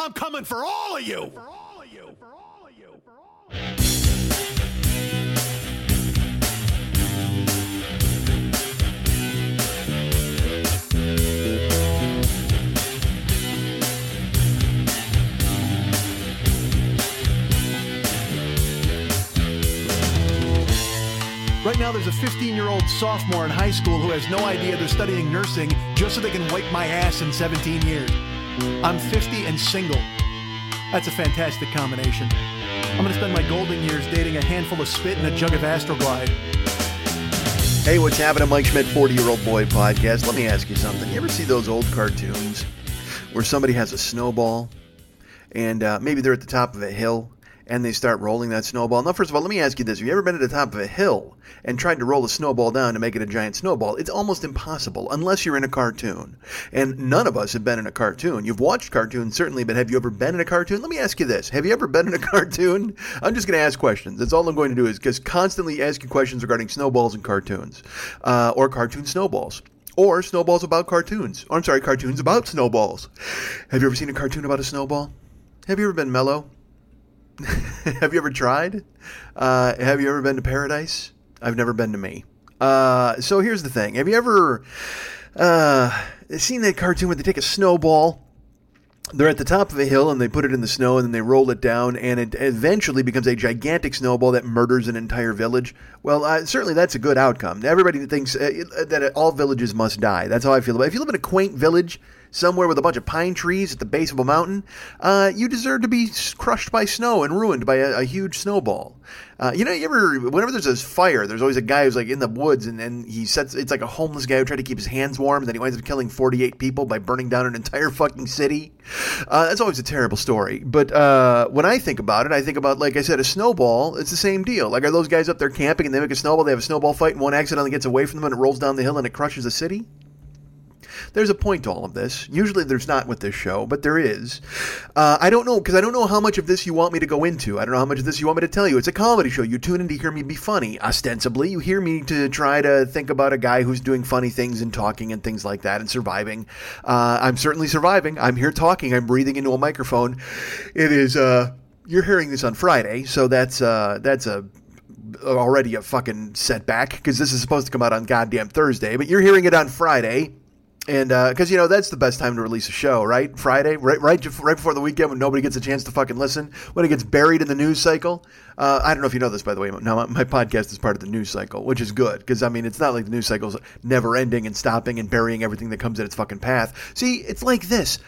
I'm coming for all of you. For all of you. for all of you for Right now, there's a 15 year old sophomore in high school who has no idea they're studying nursing just so they can wipe my ass in 17 years. I'm 50 and single. That's a fantastic combination. I'm going to spend my golden years dating a handful of spit and a jug of Astroglide. Hey, what's happening, Mike Schmidt, 40 year old boy podcast? Let me ask you something. You ever see those old cartoons where somebody has a snowball and uh, maybe they're at the top of a hill and they start rolling that snowball? Now, first of all, let me ask you this. Have you ever been at the top of a hill and tried to roll a snowball down to make it a giant snowball? It's almost impossible unless you're in a cartoon. And none of us have been in a cartoon. You've watched cartoons, certainly, but have you ever been in a cartoon? Let me ask you this. Have you ever been in a cartoon? I'm just going to ask questions. That's all I'm going to do is just constantly ask you questions regarding snowballs and cartoons uh, or cartoon snowballs or snowballs about cartoons. Or I'm sorry, cartoons about snowballs. Have you ever seen a cartoon about a snowball? Have you ever been mellow? have you ever tried? Uh, have you ever been to paradise? I've never been to me. Uh, so here's the thing. Have you ever uh, seen that cartoon where they take a snowball? They're at the top of a hill and they put it in the snow and then they roll it down and it eventually becomes a gigantic snowball that murders an entire village. Well, uh, certainly that's a good outcome. Everybody thinks uh, that all villages must die. That's how I feel about it. If you live in a quaint village somewhere with a bunch of pine trees at the base of a mountain, uh, you deserve to be crushed by snow and ruined by a, a huge snowball. Uh, you know, you ever, whenever there's a fire, there's always a guy who's like in the woods and, and he sets, it's like a homeless guy who tried to keep his hands warm and then he winds up killing 48 people by burning down an entire fucking city. Uh, that's always a terrible story. But uh, when I think about it, I think about, like I said, a snowball. It's the same deal. Like, are those guys up there camping and they make a snowball? They have a snowball fight and one accidentally gets away from them and it rolls down the hill and it crushes a city? There's a point to all of this. Usually there's not with this show, but there is. Uh, I don't know, because I don't know how much of this you want me to go into. I don't know how much of this you want me to tell you. It's a comedy show. You tune in to hear me be funny, ostensibly. You hear me to try to think about a guy who's doing funny things and talking and things like that and surviving. Uh, I'm certainly surviving. I'm here talking. I'm breathing into a microphone. It is, uh, you're hearing this on Friday, so that's, uh, that's a already a fucking setback because this is supposed to come out on goddamn Thursday, but you're hearing it on Friday and because uh, you know that's the best time to release a show, right? Friday, right, right, right before the weekend when nobody gets a chance to fucking listen, when it gets buried in the news cycle. Uh, I don't know if you know this, by the way. Now my podcast is part of the news cycle, which is good because I mean it's not like the news cycle's never ending and stopping and burying everything that comes in its fucking path. See, it's like this.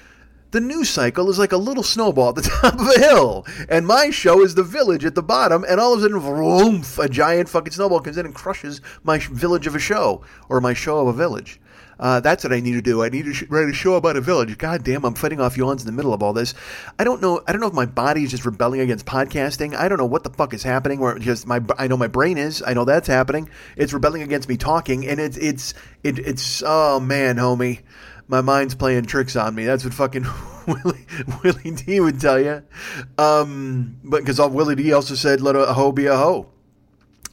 The news cycle is like a little snowball at the top of a hill, and my show is the village at the bottom, and all of a sudden, vroom, a giant fucking snowball comes in and crushes my village of a show or my show of a village. Uh, that's what I need to do. I need to sh- write a show about a village. God damn, I'm fighting off yawns in the middle of all this. I don't know. I don't know if my body is just rebelling against podcasting. I don't know what the fuck is happening. Where just my, I know my brain is. I know that's happening. It's rebelling against me talking, and it's it's it, it's oh man, homie, my mind's playing tricks on me. That's what fucking Willie, Willie D would tell you. Um, but because Willie D also said, "Let a hoe be a hoe."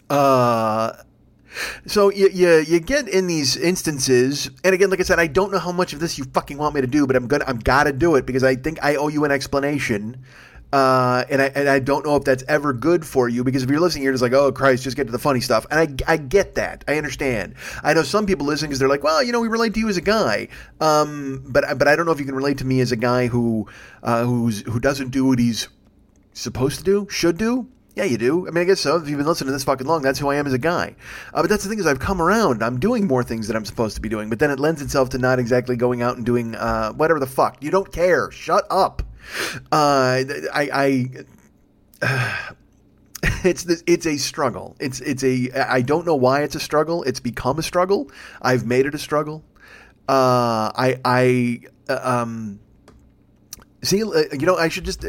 Uh, so you, you you get in these instances, and again, like I said, I don't know how much of this you fucking want me to do, but I'm gonna I'm gotta do it because I think I owe you an explanation. Uh, and I and I don't know if that's ever good for you because if you're listening, you're just like, oh Christ, just get to the funny stuff. And I I get that, I understand. I know some people listening because they're like, well, you know, we relate to you as a guy, um, but but I don't know if you can relate to me as a guy who uh, who's who doesn't do what he's supposed to do, should do. Yeah, you do. I mean, I guess so. If you've been listening to this fucking long, that's who I am as a guy. Uh, but that's the thing is, I've come around. I'm doing more things that I'm supposed to be doing, but then it lends itself to not exactly going out and doing uh, whatever the fuck. You don't care. Shut up. Uh, I, I it's this, it's a struggle. It's it's a I don't know why it's a struggle. It's become a struggle. I've made it a struggle. Uh, I I uh, um see uh, you know I should just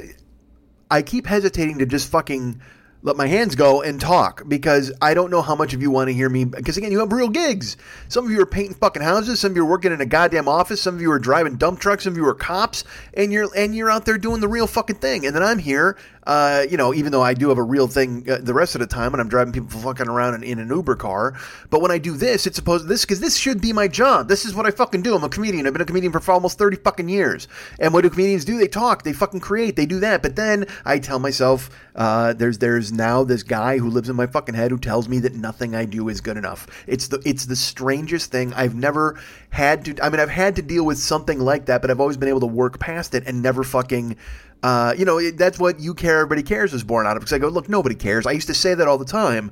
I keep hesitating to just fucking let my hands go and talk because I don't know how much of you want to hear me. Because again, you have real gigs. Some of you are painting fucking houses. Some of you are working in a goddamn office. Some of you are driving dump trucks. Some of you are cops, and you're and you're out there doing the real fucking thing. And then I'm here Uh, you know, even though I do have a real thing uh, the rest of the time when I'm driving people fucking around in, in an Uber car. But when I do this, it's supposed this because this should be my job. This is what I fucking do. I'm a comedian. I've been a comedian for almost 30 fucking years. And what do comedians do? They talk. They fucking create. They do that. But then I tell myself, uh, there's there's now this guy who lives in my fucking head who tells me that nothing I do is good enough. It's the it's the strangest thing. I've never had to. I mean, I've had to deal with something like that, but I've always been able to work past it and never fucking. Uh, you know, it, that's what you care, everybody cares was born out of. Because I go, look, nobody cares. I used to say that all the time,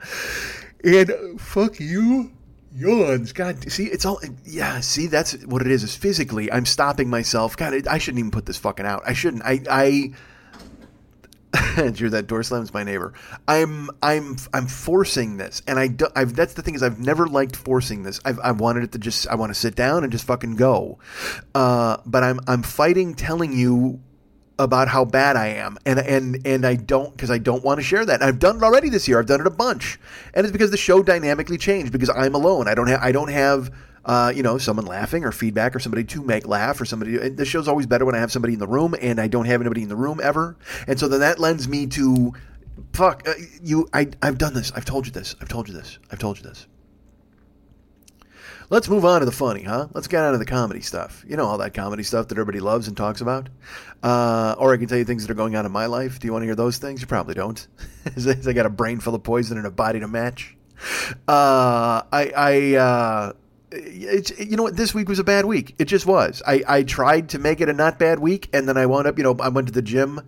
and fuck you yawns. God, see, it's all. Yeah, see, that's what it is. Is physically, I'm stopping myself. God, it, I shouldn't even put this fucking out. I shouldn't. I. I Drew, that door slams my neighbor. I'm I'm I'm forcing this, and I do, I've, that's the thing is I've never liked forcing this. I've I wanted it to just I want to sit down and just fucking go, uh, but I'm I'm fighting telling you about how bad I am, and and and I don't because I don't want to share that. I've done it already this year. I've done it a bunch, and it's because the show dynamically changed because I'm alone. I don't have I don't have uh, you know, someone laughing or feedback or somebody to make laugh or somebody. The show's always better when I have somebody in the room, and I don't have anybody in the room ever. And so then that lends me to, fuck uh, you. I I've done this. I've told you this. I've told you this. I've told you this. Let's move on to the funny, huh? Let's get out of the comedy stuff. You know all that comedy stuff that everybody loves and talks about. Uh, or I can tell you things that are going on in my life. Do you want to hear those things? You probably don't. I got a brain full of poison and a body to match. Uh, I I. Uh, you know what? This week was a bad week. It just was. I, I tried to make it a not bad week, and then I wound up, you know, I went to the gym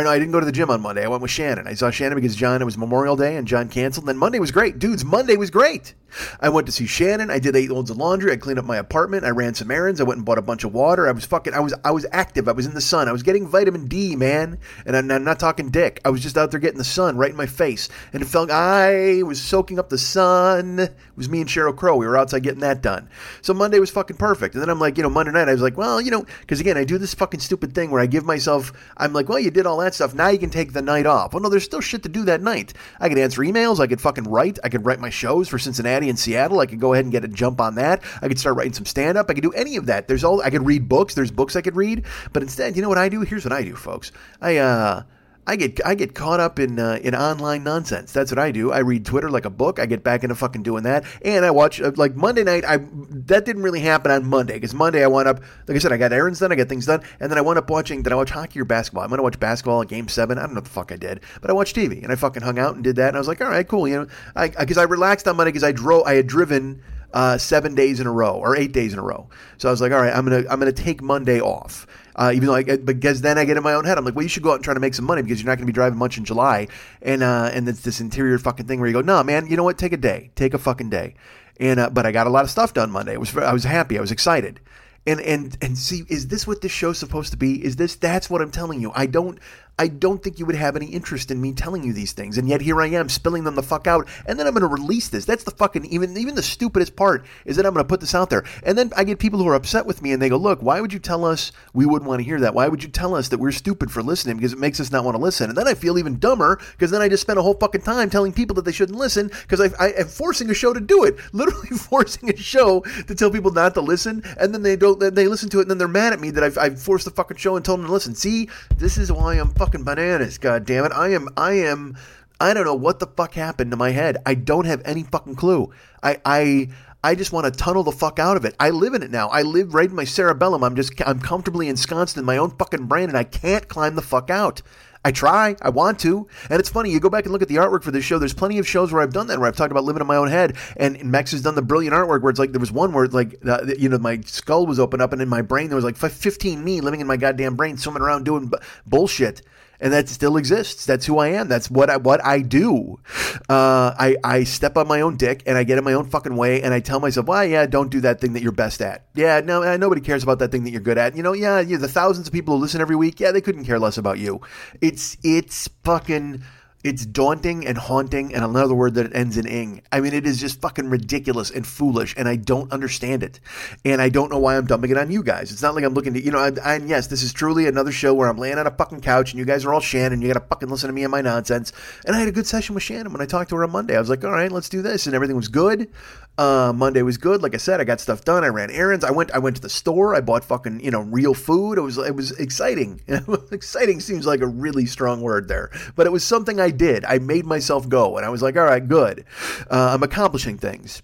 or no, I didn't go to the gym on Monday. I went with Shannon. I saw Shannon because John, it was Memorial Day and John canceled. And then Monday was great. Dudes, Monday was great. I went to see Shannon. I did eight loads of laundry. I cleaned up my apartment. I ran some errands. I went and bought a bunch of water. I was fucking, I was, I was active. I was in the sun. I was getting vitamin D, man. And I'm, I'm not talking dick. I was just out there getting the sun right in my face. And it felt, I was soaking up the sun. It was me and Sheryl Crow. We were outside getting that done. So Monday was fucking perfect. And then I'm like, you know, Monday night, I was like, well, you know, because again, I do this fucking stupid thing where I give myself, I'm like, well, you did all that stuff. Now you can take the night off. Well, no, there's still shit to do that night. I could answer emails. I could fucking write. I could write my shows for Cincinnati and Seattle. I could go ahead and get a jump on that. I could start writing some stand up. I could do any of that. There's all I could read books. There's books I could read. But instead, you know what I do? Here's what I do, folks. I uh I get I get caught up in uh, in online nonsense. That's what I do. I read Twitter like a book. I get back into fucking doing that, and I watch uh, like Monday night. I that didn't really happen on Monday because Monday I wound up like I said I got errands done, I got things done, and then I wound up watching. Did I watch hockey or basketball? I'm gonna watch basketball Game Seven. I don't know what the fuck I did, but I watched TV and I fucking hung out and did that, and I was like, all right, cool. You know, I because I, I relaxed on Monday because I drove. I had driven uh, seven days in a row or eight days in a row. So I was like, all right, I'm gonna I'm gonna take Monday off. Uh, even though I because then I get in my own head, I'm like, well, you should go out and try to make some money because you're not going to be driving much in July, and uh, and it's this interior fucking thing where you go, no, man, you know what? Take a day, take a fucking day, and uh, but I got a lot of stuff done Monday. I was I was happy, I was excited, and and and see, is this what this show's supposed to be? Is this that's what I'm telling you? I don't I don't think you would have any interest in me telling you these things. And yet here I am spilling them the fuck out. And then I'm going to release this. That's the fucking, even, even the stupidest part is that I'm going to put this out there. And then I get people who are upset with me and they go, look, why would you tell us we wouldn't want to hear that? Why would you tell us that we're stupid for listening because it makes us not want to listen? And then I feel even dumber because then I just spent a whole fucking time telling people that they shouldn't listen because I, I am forcing a show to do it. Literally forcing a show to tell people not to listen. And then they don't, they listen to it and then they're mad at me that I've, I've forced the fucking show and told them to listen. See, this is why I'm fucking bananas. God damn it. I am, I am, I don't know what the fuck happened to my head. I don't have any fucking clue. I, I, I just want to tunnel the fuck out of it. I live in it now. I live right in my cerebellum. I'm just, I'm comfortably ensconced in my own fucking brain and I can't climb the fuck out. I try. I want to. And it's funny, you go back and look at the artwork for this show. There's plenty of shows where I've done that, where I've talked about living in my own head. And Max has done the brilliant artwork where it's like, there was one where, like, uh, you know, my skull was open up and in my brain there was like 15 me living in my goddamn brain, swimming around doing b- bullshit and that still exists. That's who I am. That's what I, what I do. Uh, I I step on my own dick and I get in my own fucking way and I tell myself, well, yeah, don't do that thing that you're best at. Yeah, no, uh, nobody cares about that thing that you're good at. You know, yeah, yeah, the thousands of people who listen every week, yeah, they couldn't care less about you. It's it's fucking It's daunting and haunting, and another word that ends in ing. I mean, it is just fucking ridiculous and foolish, and I don't understand it. And I don't know why I'm dumping it on you guys. It's not like I'm looking to, you know, I, and yes, this is truly another show where I'm laying on a fucking couch, and you guys are all Shannon. You got to fucking listen to me and my nonsense. And I had a good session with Shannon when I talked to her on Monday. I was like, all right, let's do this, and everything was good. Uh, Monday was good. Like I said, I got stuff done. I ran errands. I went. I went to the store. I bought fucking you know real food. It was it was exciting. exciting seems like a really strong word there, but it was something I did. I made myself go, and I was like, all right, good. Uh, I'm accomplishing things.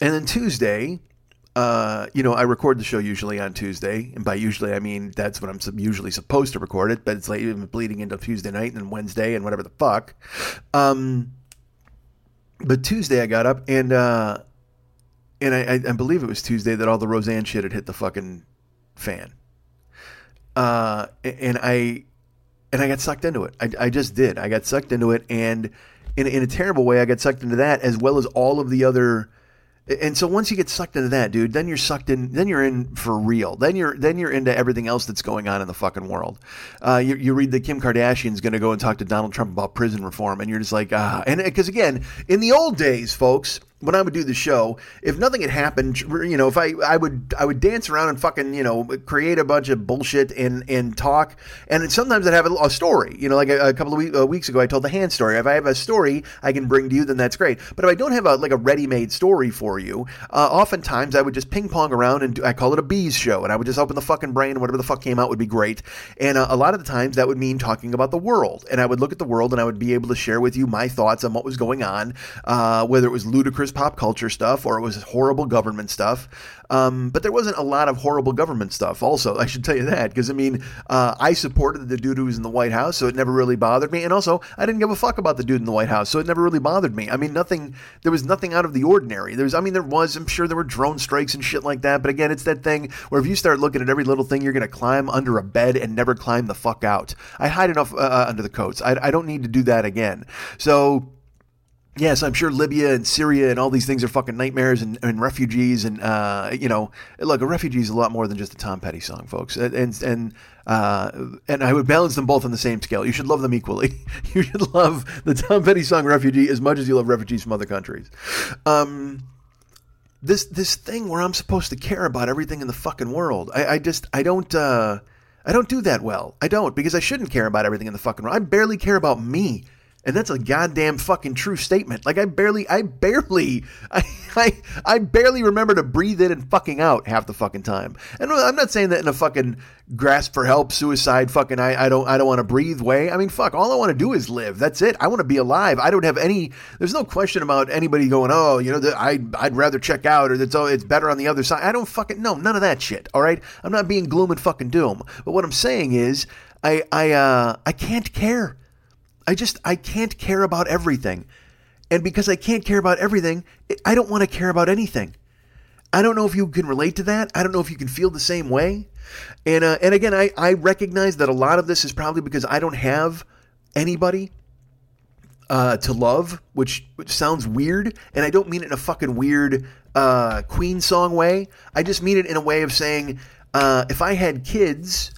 And then Tuesday, uh, you know, I record the show usually on Tuesday, and by usually I mean that's when I'm usually supposed to record it, but it's like bleeding into Tuesday night and then Wednesday and whatever the fuck. Um, but Tuesday I got up and uh, and I, I, believe it was Tuesday that all the Roseanne shit had hit the fucking fan. Uh, and I and I got sucked into it. I, I just did. I got sucked into it, and in in a terrible way, I got sucked into that as well as all of the other and so once you get sucked into that, dude, then you're sucked in. Then you're in for real. Then you're then you're into everything else that's going on in the fucking world. Uh, you, you read that Kim Kardashian's going to go and talk to Donald Trump about prison reform, and you're just like, ah. And because again, in the old days, folks, when I would do the show, if nothing had happened, you know, if I, I would I would dance around and fucking you know create a bunch of bullshit and and talk, and sometimes I'd have a, a story. You know, like a, a couple of week, uh, weeks ago, I told the hand story. If I have a story I can bring to you, then that's great. But if I don't have a like a ready made story for you, uh, oftentimes I would just ping pong around and do, I call it a bees show, and I would just open the fucking brain and whatever the fuck came out would be great. And uh, a lot of the times that would mean talking about the world, and I would look at the world and I would be able to share with you my thoughts on what was going on, uh, whether it was ludicrous pop culture stuff or it was horrible government stuff. Um, but there wasn't a lot of horrible government stuff, also. I should tell you that, because I mean, uh, I supported the dude who was in the White House, so it never really bothered me. And also, I didn't give a fuck about the dude in the White House, so it never really bothered me. I mean, nothing, there was nothing out of the ordinary. There was, I mean, there was, I'm sure there were drone strikes and shit like that. But again, it's that thing where if you start looking at every little thing, you're going to climb under a bed and never climb the fuck out. I hide enough uh under the coats. I, I don't need to do that again. So, yes, I'm sure Libya and Syria and all these things are fucking nightmares and, and refugees and uh, you know, look, a refugee is a lot more than just a Tom Petty song, folks. And and and, uh, and I would balance them both on the same scale. You should love them equally. you should love the Tom Petty song "Refugee" as much as you love refugees from other countries. Um, this this thing where I'm supposed to care about everything in the fucking world. I, I just I don't. Uh, I don't do that well. I don't because I shouldn't care about everything in the fucking world. I barely care about me. And that's a goddamn fucking true statement. Like I barely, I barely, I, I, I barely remember to breathe in and fucking out half the fucking time. And I'm not saying that in a fucking grasp for help, suicide, fucking I, I don't, I don't want to breathe way. I mean, fuck, all I want to do is live. That's it. I want to be alive. I don't have any. There's no question about anybody going, oh, you know, I, I'd rather check out or that's oh, it's better on the other side. I don't fucking no, none of that shit. All right, I'm not being gloom and fucking doom. But what I'm saying is, I, I, uh, I can't care. I just I can't care about everything. And because I can't care about everything, I don't want to care about anything. I don't know if you can relate to that. I don't know if you can feel the same way. And uh, and again, I, I recognize that a lot of this is probably because I don't have anybody uh, to love, which, which sounds weird, and I don't mean it in a fucking weird uh, Queen song way. I just mean it in a way of saying, uh, if I had kids,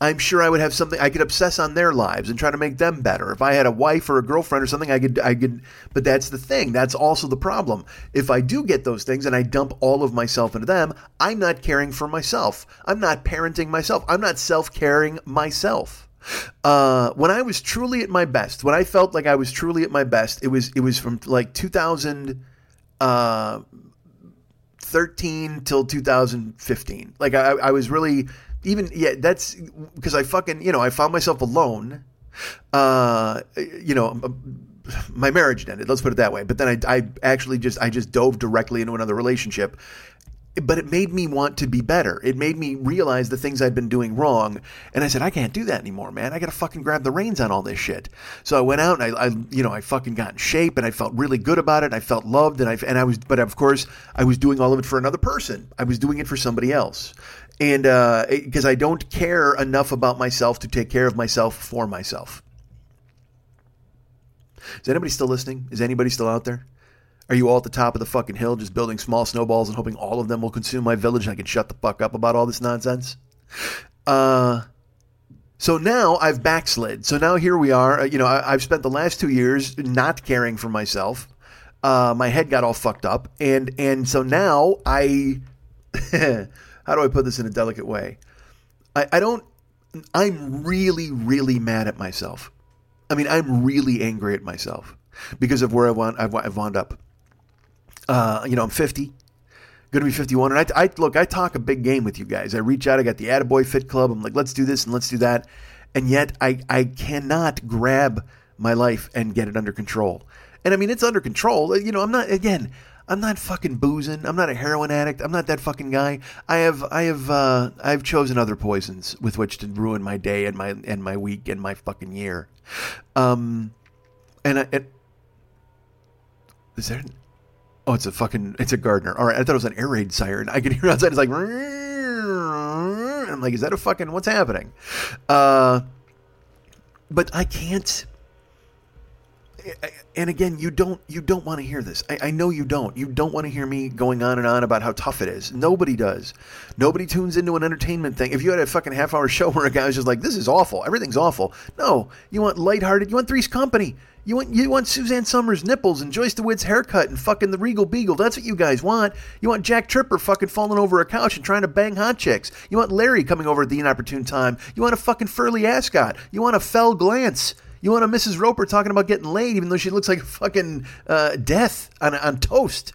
I'm sure I would have something I could obsess on their lives and try to make them better. If I had a wife or a girlfriend or something, I could I could but that's the thing. That's also the problem. If I do get those things and I dump all of myself into them, I'm not caring for myself. I'm not parenting myself. I'm not self-caring myself. Uh, when I was truly at my best, when I felt like I was truly at my best, it was it was from like 2000 uh, 13 till 2015. Like I, I was really even yeah, that's because I fucking you know I found myself alone. Uh, you know, my marriage ended. Let's put it that way. But then I, I actually just I just dove directly into another relationship. But it made me want to be better. It made me realize the things I'd been doing wrong, and I said, I can't do that anymore, man. I got to fucking grab the reins on all this shit. So I went out and I, I, you know, I fucking got in shape, and I felt really good about it. I felt loved, and I, and I was, but of course, I was doing all of it for another person. I was doing it for somebody else, and because uh, I don't care enough about myself to take care of myself for myself. Is anybody still listening? Is anybody still out there? Are you all at the top of the fucking hill just building small snowballs and hoping all of them will consume my village and I can shut the fuck up about all this nonsense? Uh, So now I've backslid. So now here we are. Uh, you know, I, have spent the last two years not caring for myself. Uh, my head got all fucked up, and and so now I, how do I put this in a delicate way? I, I don't. I'm really, really mad at myself. I mean, I'm really angry at myself because of where I want, I've, I've wound up. Uh, you know, I'm 50, going to be 51. And I, I, look, I talk a big game with you guys. I reach out, I got the Attaboy Fit Club. I'm like, let's do this and let's do that. And yet I, I cannot grab my life and get it under control. And I mean, it's under control. You know, I'm not, again, I'm not fucking boozing. I'm not a heroin addict. I'm not that fucking guy. I have I have uh, I've chosen other poisons with which to ruin my day and my and my week and my fucking year. Um, and I, it, is there? Oh, it's a fucking it's a gardener. All right, I thought it was an air raid siren. I can hear outside. It's like, I'm like, is that a fucking what's happening? Uh, but I can't and again, you don't you don't want to hear this. I, I, know you don't. You don't want to hear me going on and on about how tough it is. Nobody does. Nobody tunes into an entertainment thing. If you had a fucking half hour show where a guy was just like, "This is awful. Everything's awful." No, you want lighthearted. You want Three's Company. You want you want Suzanne Somers nipples and Joyce DeWitt's haircut and fucking the Regal Beagle. That's what you guys want. You want Jack Tripper fucking falling over a couch and trying to bang hot chicks. You want Larry coming over at the inopportune time. You want a fucking Furley Ascot. You want a fell glance. You want a Mrs. Roper talking about getting laid, even though she looks like fucking uh, death on, on toast.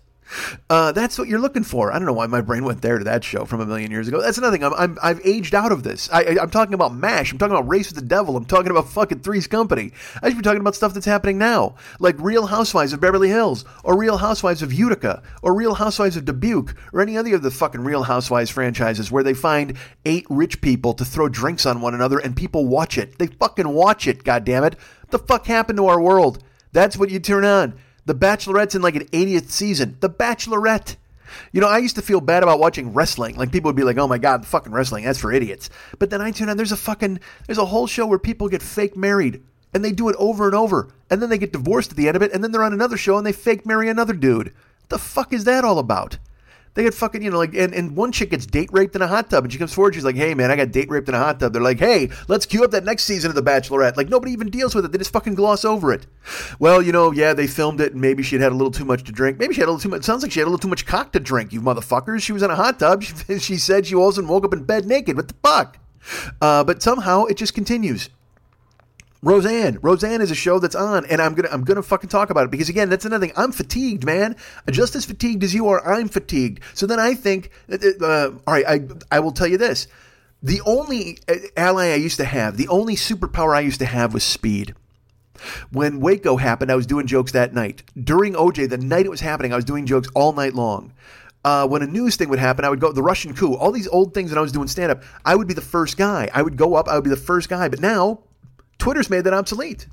Uh, that's what you're looking for. I don't know why my brain went there to that show from a million years ago. That's another thing. I'm, i have aged out of this. I, am talking about MASH. I'm talking about Race with the Devil. I'm talking about fucking Three's Company. I should be talking about stuff that's happening now, like Real Housewives of Beverly Hills, or Real Housewives of Utica, or Real Housewives of Dubuque, or any other of the fucking Real Housewives franchises where they find eight rich people to throw drinks on one another and people watch it. They fucking watch it. God damn it! What the fuck happened to our world? That's what you turn on. The Bachelorette's in like an 80th season. The Bachelorette. You know, I used to feel bad about watching wrestling. Like people would be like, "Oh my god, fucking wrestling, that's for idiots." But then I tune on. There's a fucking there's a whole show where people get fake married, and they do it over and over, and then they get divorced at the end of it, and then they're on another show and they fake marry another dude. What the fuck is that all about? They get fucking, you know, like, and, and one chick gets date raped in a hot tub, and she comes forward. She's like, "Hey, man, I got date raped in a hot tub." They're like, "Hey, let's queue up that next season of The Bachelorette." Like nobody even deals with it. They just fucking gloss over it. Well, you know, yeah, they filmed it, and maybe she'd had a little too much to drink. Maybe she had a little too much. Sounds like she had a little too much cock to drink. You motherfuckers. She was in a hot tub. She, she said she wasn't woke up in bed naked. What the fuck? Uh, but somehow it just continues. Roseanne. Roseanne is a show that's on, and I'm gonna I'm gonna fucking talk about it because again, that's another thing. I'm fatigued, man. Just as fatigued as you are, I'm fatigued. So then I think, uh, uh all right, I I will tell you this: the only uh, ally I used to have, the only superpower I used to have was speed. When Waco happened, I was doing jokes that night. During OJ, the night it was happening, I was doing jokes all night long. Uh, when a news thing would happen, I would go the Russian coup, all these old things when I was doing stand up. I would be the first guy. I would go up. I would be the first guy. But now Twitter's made that obsolete.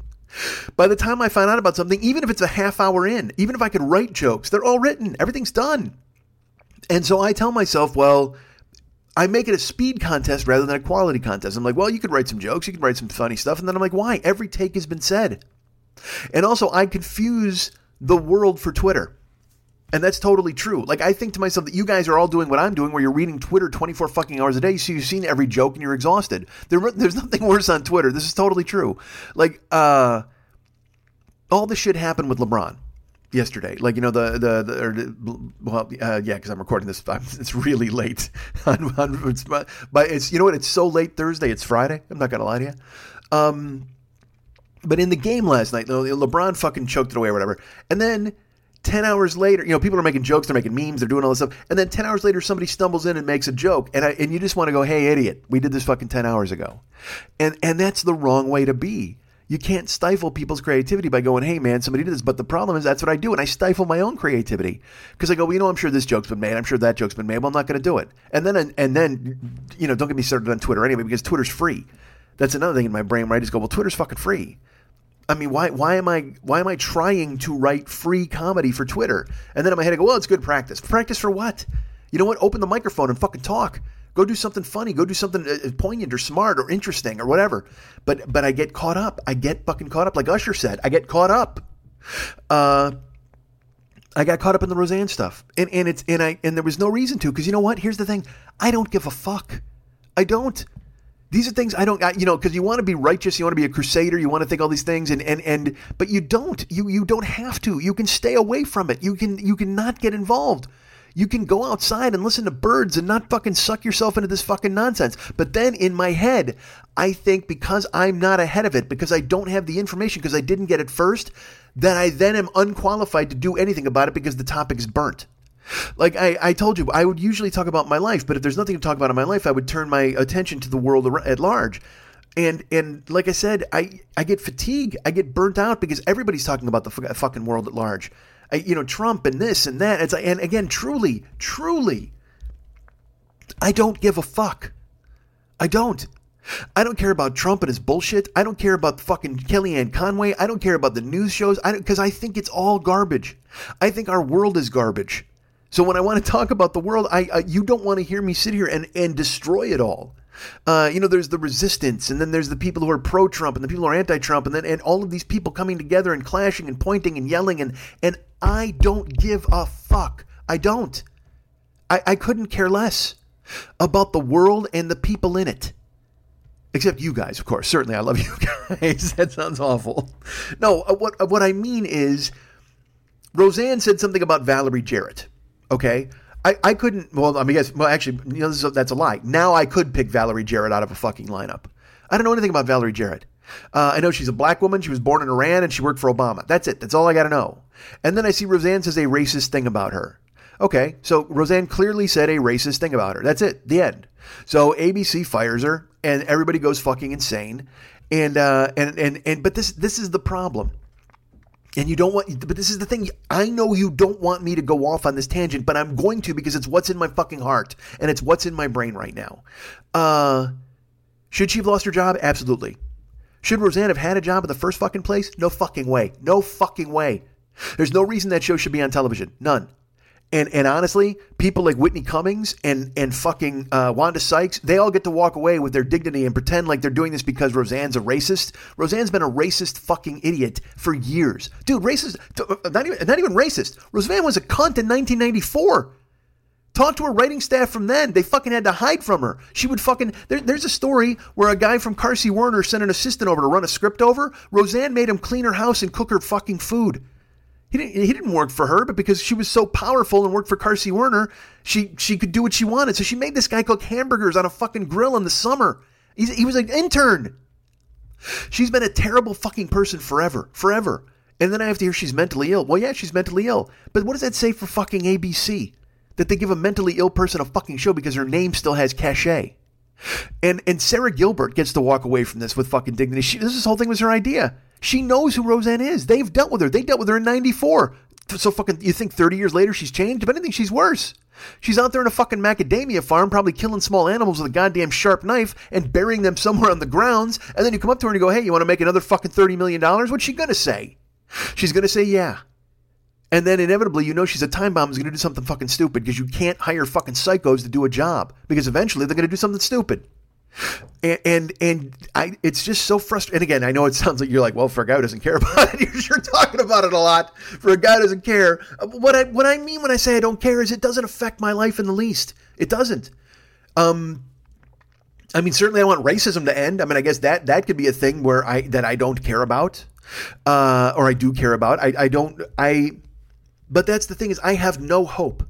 By the time I find out about something, even if it's a half hour in, even if I could write jokes, they're all written, everything's done. And so I tell myself, well, I make it a speed contest rather than a quality contest. I'm like, well, you could write some jokes, you could write some funny stuff. And then I'm like, why? Every take has been said. And also, I confuse the world for Twitter. And that's totally true. Like I think to myself that you guys are all doing what I'm doing, where you're reading Twitter 24 fucking hours a day, so you've seen every joke and you're exhausted. There, there's nothing worse on Twitter. This is totally true. Like, uh, all this shit happened with LeBron yesterday. Like you know the the, the, or the well uh, yeah because I'm recording this. I'm, it's really late. on, on, it's, but it's you know what? It's so late Thursday. It's Friday. I'm not gonna lie to you. Um, but in the game last night, LeBron fucking choked it away or whatever, and then 10 hours later, you know, people are making jokes, they're making memes, they're doing all this stuff. And then 10 hours later, somebody stumbles in and makes a joke. And, I, and you just want to go, hey, idiot, we did this fucking 10 hours ago. And, and that's the wrong way to be. You can't stifle people's creativity by going, hey, man, somebody did this. But the problem is that's what I do. And I stifle my own creativity because I go, well, you know, I'm sure this joke's been made. I'm sure that joke's been made. Well, I'm not going to do it. And then, and then, you know, don't get me started on Twitter anyway because Twitter's free. That's another thing in my brain where I just go, well, Twitter's fucking free. I mean, why why am I why am I trying to write free comedy for Twitter? And then in my head I go, well, it's good practice. Practice for what? You know what? Open the microphone and fucking talk. Go do something funny. Go do something uh, uh, poignant or smart or interesting or whatever. But but I get caught up. I get fucking caught up. Like Usher said, I get caught up. Uh, I got caught up in the Roseanne stuff, and and it's and I and there was no reason to because you know what? Here's the thing: I don't give a fuck. I don't. These are things I don't, you know, because you want to be righteous, you want to be a crusader, you want to think all these things, and and and, but you don't. You you don't have to. You can stay away from it. You can you can not get involved. You can go outside and listen to birds and not fucking suck yourself into this fucking nonsense. But then in my head, I think because I'm not ahead of it, because I don't have the information, because I didn't get it first, that I then am unqualified to do anything about it because the topic's burnt. Like I, I told you, I would usually talk about my life, but if there's nothing to talk about in my life, I would turn my attention to the world at large. And and like I said, I I get fatigue, I get burnt out because everybody's talking about the fucking world at large. I, you know, Trump and this and that. It's and again, truly, truly, I don't give a fuck. I don't. I don't care about Trump and his bullshit. I don't care about fucking Kellyanne Conway. I don't care about the news shows. I because I think it's all garbage. I think our world is garbage. So when I want to talk about the world, I, I you don't want to hear me sit here and and destroy it all. Uh, you know, there's the resistance, and then there's the people who are pro-Trump, and the people who are anti-Trump, and then and all of these people coming together and clashing and pointing and yelling, and and I don't give a fuck. I don't. I, I couldn't care less about the world and the people in it. Except you guys, of course. Certainly, I love you guys. that sounds awful. No, uh, what uh, what I mean is, Roseanne said something about Valerie Jarrett. Okay, I, I couldn't. Well, I mean, guess. Well, actually, you know, a, that's a lie. Now I could pick Valerie Jarrett out of a fucking lineup. I don't know anything about Valerie Jarrett. Uh, I know she's a black woman. She was born in Iran and she worked for Obama. That's it. That's all I got to know. And then I see Roseanne says a racist thing about her. Okay, so Roseanne clearly said a racist thing about her. That's it. The end. So ABC fires her, and everybody goes fucking insane. And uh, and and and but this this is the problem. And you don't want, but this is the thing. I know you don't want me to go off on this tangent, but I'm going to because it's what's in my fucking heart and it's what's in my brain right now. Uh, should she have lost her job? Absolutely. Should Roseanne have had a job in the first fucking place? No fucking way. No fucking way. There's no reason that show should be on television. None. And and honestly, people like Whitney Cummings and and fucking uh, Wanda Sykes, they all get to walk away with their dignity and pretend like they're doing this because Roseanne's a racist. Roseanne's been a racist fucking idiot for years, dude. Racist, uh, not even not even racist. Roseanne was a cunt in 1994. Talk to her writing staff from then. They fucking had to hide from her. She would fucking. There, there's a story where a guy from Carsey Werner sent an assistant over to run a script over. Roseanne made him clean her house and cook her fucking food. He didn't, he didn't work for her, but because she was so powerful and worked for Carsey Werner, she, she could do what she wanted. So she made this guy cook hamburgers on a fucking grill in the summer. He's, he was an intern. She's been a terrible fucking person forever, forever. And then I have to hear she's mentally ill. Well, yeah, she's mentally ill. But what does that say for fucking ABC? That they give a mentally ill person a fucking show because her name still has cachet. And and Sara Gilbert gets to walk away from this with fucking dignity. She, this whole thing was her idea. She knows who Roseanne is. They've dealt with her. They dealt with her in 94. So fucking, you think 30 years later she's changed? If anything, she's worse. She's out there in a fucking macadamia farm, probably killing small animals with a goddamn sharp knife and burying them somewhere on the grounds. And then you come up to her and you go, hey, you want to make another fucking $30 million? What's she going to say? She's going to say, yeah. And then inevitably, you know she's a time bomb is going to do something fucking stupid because you can't hire fucking psychos to do a job because eventually they're going to do something stupid. And, and and, I it's just so frustrating. And again, I know it sounds like you're like, well, for a guy who doesn't care about it, you're talking about it a lot. For a guy who doesn't care, what I what I mean when I say I don't care is it doesn't affect my life in the least. It doesn't. Um, I mean, certainly I want racism to end. I mean, I guess that that could be a thing where I that I don't care about, uh, or I do care about. I I don't I, but that's the thing is I have no hope.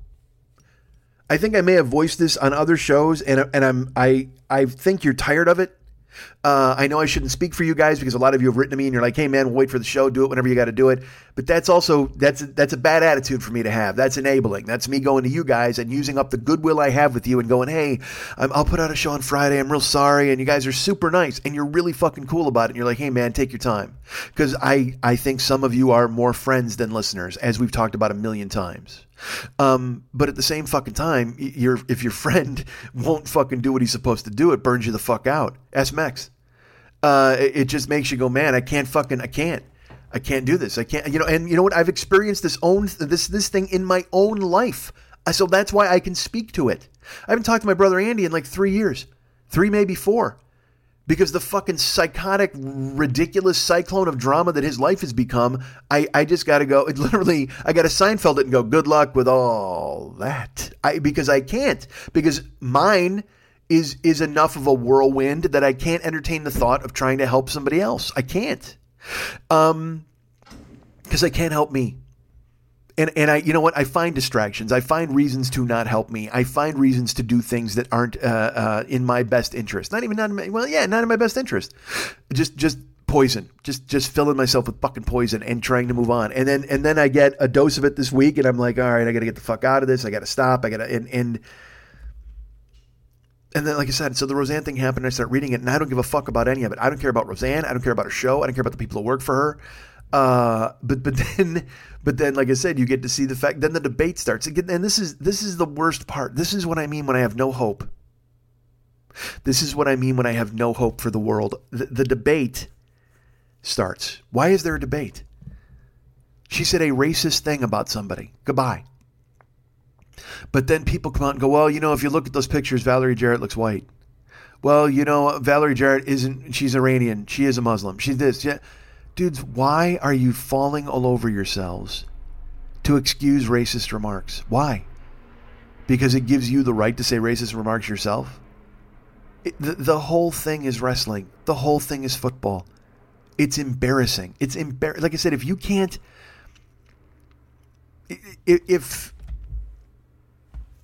I think I may have voiced this on other shows, and and I'm I I think you're tired of it. Uh, I know I shouldn't speak for you guys because a lot of you have written to me and you're like, "Hey man, we'll wait for the show. Do it whenever you got to do it." But that's also that's that's a bad attitude for me to have. That's enabling. That's me going to you guys and using up the goodwill I have with you and going, "Hey, i will put out a show on Friday. I'm real sorry." And you guys are super nice and you're really fucking cool about it. And you're like, "Hey man, take your time," because I I think some of you are more friends than listeners, as we've talked about a million times. Um, but at the same fucking time, if your friend won't fucking do what he's supposed to do, it burns you the fuck out. Ask Mex. Uh, it, just makes you go, man, I can't fucking, I can't. I can't do this. I can't, you know, and you know what? I've experienced this own this this thing in my own life, so that's why I can speak to it. I haven't talked to my brother Andy in like three years, three maybe four because the fucking psychotic, ridiculous cyclone of drama that his life has become, I, I just got to go. It literally, I got to Seinfeld it and go, good luck with all that. I, because I can't. Because mine is is enough of a whirlwind that I can't entertain the thought of trying to help somebody else. I can't. Um because I can't help me. And and I you know what? I find distractions. I find reasons to not help me. I find reasons to do things that aren't uh, uh, in my best interest. Not even not in my, well, yeah, not in my best interest. Just just poison. Just just filling myself with fucking poison and trying to move on. And then and then I get a dose of it this week, and I'm like, all right, I got to get the fuck out of this. I got to stop. I got to and and and then, like I said, so the Roseanne thing happened. And I start reading it, and I don't give a fuck about any of it. I don't care about Roseanne. I don't care about her show. I don't care about the people who work for her. Uh, but but then but then, like I said, you get to see the fact. Then the debate starts again, and this is this is the worst part. This is what I mean when I have no hope. This is what I mean when I have no hope for the world. The, the debate starts. Why is there a debate? She said a racist thing about somebody. Goodbye. But then people come out and go, well, you know, if you look at those pictures, Valerie Jarrett looks white. Well, you know, Valerie Jarrett isn't, she's Iranian. She is a Muslim. She's this. Yeah. Dudes, why are you falling all over yourselves to excuse racist remarks? Why? Because it gives you the right to say racist remarks yourself? It, the, the whole thing is wrestling. The whole thing is football. It's embarrassing. It's embar- like I said if you can't if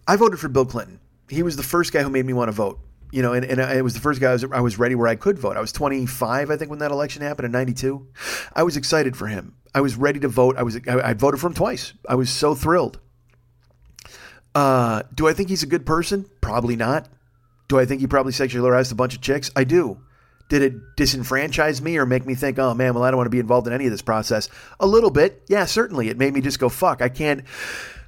I voted for Bill Clinton. He was the first guy who made me want to vote you know, and, and it was the first guy I was, I was ready where I could vote. I was 25, I think, when that election happened in 92. I was excited for him. I was ready to vote. I was I, I voted for him twice. I was so thrilled. Uh, do I think he's a good person? Probably not. Do I think he probably sexually harassed a bunch of chicks? I do. Did it disenfranchise me or make me think, oh man, well, I don't want to be involved in any of this process? A little bit. Yeah, certainly. It made me just go, fuck, I can't.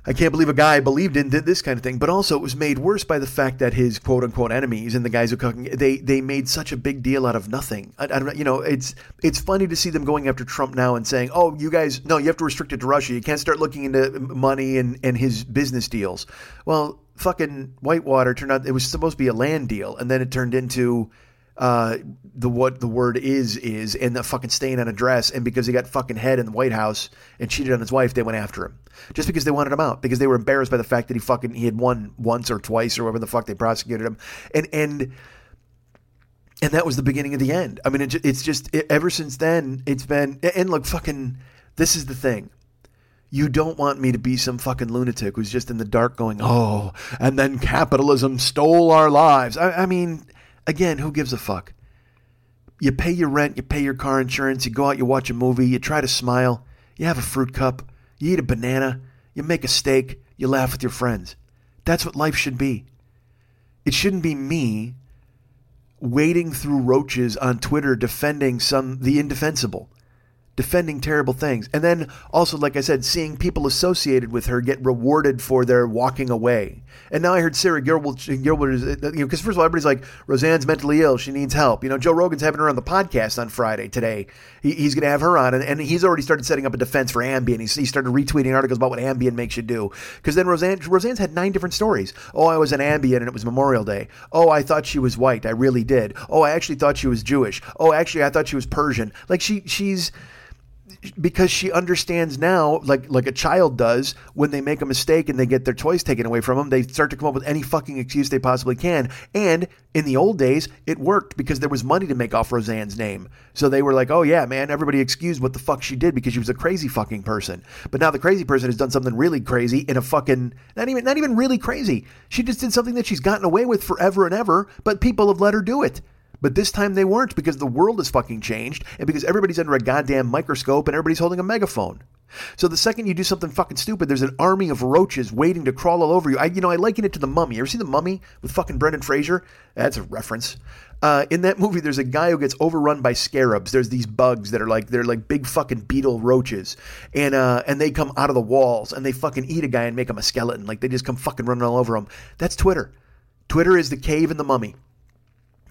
I can't believe a guy I believed in did this kind of thing. But also, it was made worse by the fact that his quote unquote enemies and the guys who cooking they they made such a big deal out of nothing. I, I don't know. You know, it's it's funny to see them going after Trump now and saying, "Oh, you guys, no, you have to restrict it to Russia. You can't start looking into money and and his business deals." Well, fucking Whitewater turned out it was supposed to be a land deal, and then it turned into uh, the what the word is is and the fucking stain on a dress and because he got fucking head in the White House and cheated on his wife, they went after him just because they wanted him out because they were embarrassed by the fact that he fucking he had won once or twice or whatever the fuck they prosecuted him and and and that was the beginning of the end. I mean, it, it's just it, ever since then it's been and look fucking this is the thing. You don't want me to be some fucking lunatic who's just in the dark going, oh, and then capitalism stole our lives. I, I mean, Again, who gives a fuck? You pay your rent, you pay your car insurance, you go out, you watch a movie, you try to smile, you have a fruit cup, you eat a banana, you make a steak, you laugh with your friends. That's what life should be. It shouldn't be me wading through roaches on Twitter defending some the indefensible defending terrible things. And then also, like I said, seeing people associated with her get rewarded for their walking away. And now I heard Sara Gilbert, Gilbert is, uh, you know, because first of all, everybody's like, Roseanne's mentally ill. She needs help. You know, Joe Rogan's having her on the podcast on Friday today. He, he's going to have her on. And, and, he's already started setting up a defense for Ambien. He started retweeting articles about what Ambien makes you do. Because then Roseanne, Roseanne's had nine different stories. Oh, I was an Ambien and it was Memorial Day. Oh, I thought she was white. I really did. Oh, I actually thought she was Jewish. Oh, actually, I thought she was Persian. Like she, she's because she understands now, like like a child does, when they make a mistake and they get their toys taken away from them, they start to come up with any fucking excuse they possibly can. And in the old days, it worked because there was money to make off Roseanne's name. So they were like, "Oh yeah, man, everybody excused what the fuck she did because she was a crazy fucking person." But now the crazy person has done something really crazy in a fucking not even not even really crazy. She just did something that she's gotten away with forever and ever, but people have let her do it. But this time they weren't because the world has fucking changed and because everybody's under a goddamn microscope and everybody's holding a megaphone. So the second you do something fucking stupid, there's an army of roaches waiting to crawl all over you. I, you know, I liken it to the Mummy. You ever see the Mummy with fucking Brendan Fraser? That's a reference. Uh, in that movie, there's a guy who gets overrun by scarabs. There's these bugs that are like they're like big fucking beetle roaches, and uh, and they come out of the walls and they fucking eat a guy and make him a skeleton. Like they just come fucking running all over him. That's Twitter. Twitter is the cave and the mummy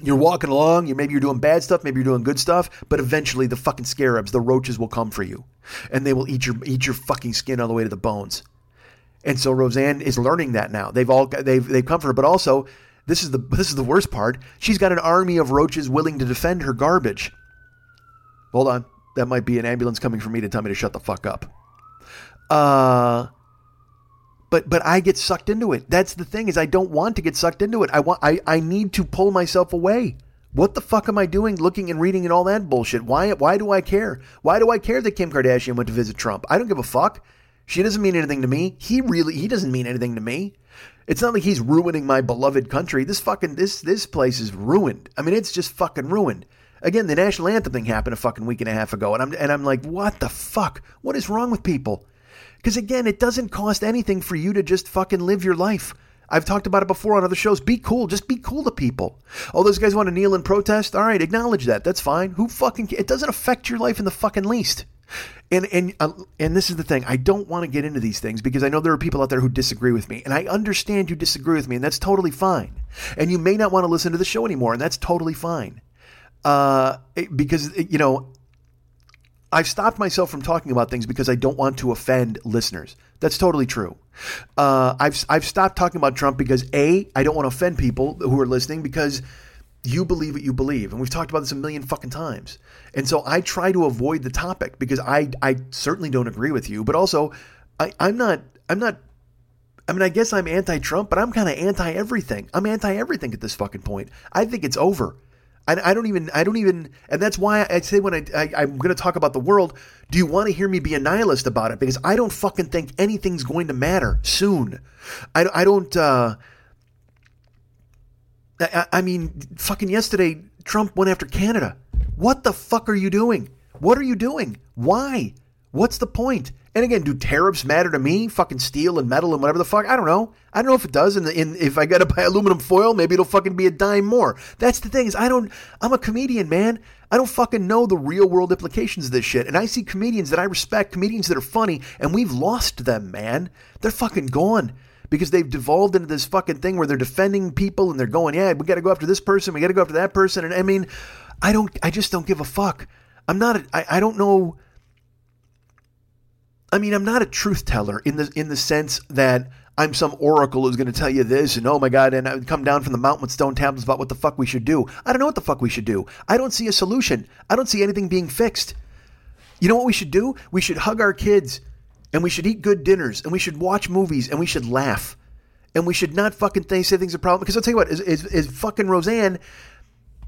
you're walking along, you maybe you're doing bad stuff, maybe you're doing good stuff, but eventually the fucking scarabs, the roaches will come for you. And they will eat your eat your fucking skin all the way to the bones. And so Roseanne is learning that now. They've all they've they've come for her, but also this is the this is the worst part. She's got an army of roaches willing to defend her garbage. Hold on. That might be an ambulance coming for me to tell me to shut the fuck up. Uh but but I get sucked into it. That's the thing is I don't want to get sucked into it. I want I, I need to pull myself away. What the fuck am I doing looking and reading and all that bullshit? Why why do I care? Why do I care that Kim Kardashian went to visit Trump? I don't give a fuck. She doesn't mean anything to me. He really he doesn't mean anything to me. It's not like he's ruining my beloved country. This fucking this this place is ruined. I mean, it's just fucking ruined. Again, the national anthem thing happened a fucking week and a half ago, and I'm and I'm like, what the fuck? What is wrong with people? Because again, it doesn't cost anything for you to just fucking live your life. I've talked about it before on other shows. Be cool. Just be cool to people. All those guys want to kneel and protest. All right, acknowledge that. That's fine. Who fucking? It doesn't affect your life in the fucking least. And and uh, and this is the thing. I don't want to get into these things because I know there are people out there who disagree with me, and I understand you disagree with me, and that's totally fine. And you may not want to listen to the show anymore, and that's totally fine. Uh, because you know, I've stopped myself from talking about things because I don't want to offend listeners. That's totally true. Uh, I've I've stopped talking about Trump because a I don't want to offend people who are listening because you believe what you believe, and we've talked about this a million fucking times. And so I try to avoid the topic because I I certainly don't agree with you, but also I, I'm not I'm not I mean, I guess I'm anti Trump, but I'm kind of anti everything. I'm anti everything at this fucking point. I think it's over. I, I don't even, I don't even, and that's why I say when I, I am going to talk about the world, do you want to hear me be a nihilist about it? Because I don't fucking think anything's going to matter soon. I, I don't, uh, I, I mean, fucking yesterday, Trump went after Canada. What the fuck are you doing? What are you doing? Why? What's the point? And again, do tariffs matter to me? Fucking steel and metal and whatever the fuck? I don't know. I don't know if it does. And, if I got to buy aluminum foil, maybe it'll fucking be a dime more. That's the thing is, I don't. I'm a comedian, man. I don't fucking know the real world implications of this shit. And I see comedians that I respect, comedians that are funny, and we've lost them, man. They're fucking gone because they've devolved into this fucking thing where they're defending people and they're going, yeah, we got to go after this person, we got to go after that person. And I mean, I don't. I just don't give a fuck. I'm not. I, I don't know I mean, I'm not a truth teller in the in the sense that I'm some oracle who's going to tell you this and oh my god, and I come down from the mountain with stone tablets about what the fuck we should do. I don't know what the fuck we should do. I don't see a solution. I don't see anything being fixed. You know what we should do? We should hug our kids, and we should eat good dinners, and we should watch movies, and we should laugh, and we should not fucking think, say things are problem. Because I'll tell you what, is, is, is fucking Roseanne?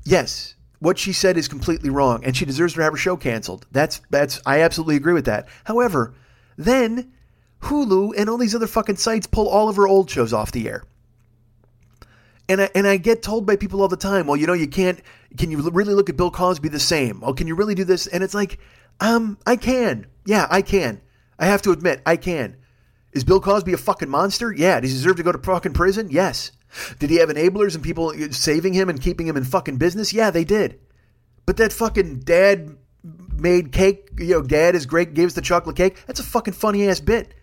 Yes, what she said is completely wrong, and she deserves to have her show canceled. That's that's I absolutely agree with that. However then Hulu and all these other fucking sites pull all of her old shows off the air. And I, and I get told by people all the time, well, you know, you can't, can you really look at Bill Cosby the same? Oh, can you really do this? And it's like, um, I can. Yeah, I can. I have to admit, I can. Is Bill Cosby a fucking monster? Yeah. Does he deserve to go to fucking prison? Yes. Did he have enablers and people saving him and keeping him in fucking business? Yeah, they did. But that fucking dad made cake, you know, dad is great, gives the chocolate cake. That's a fucking funny ass bit.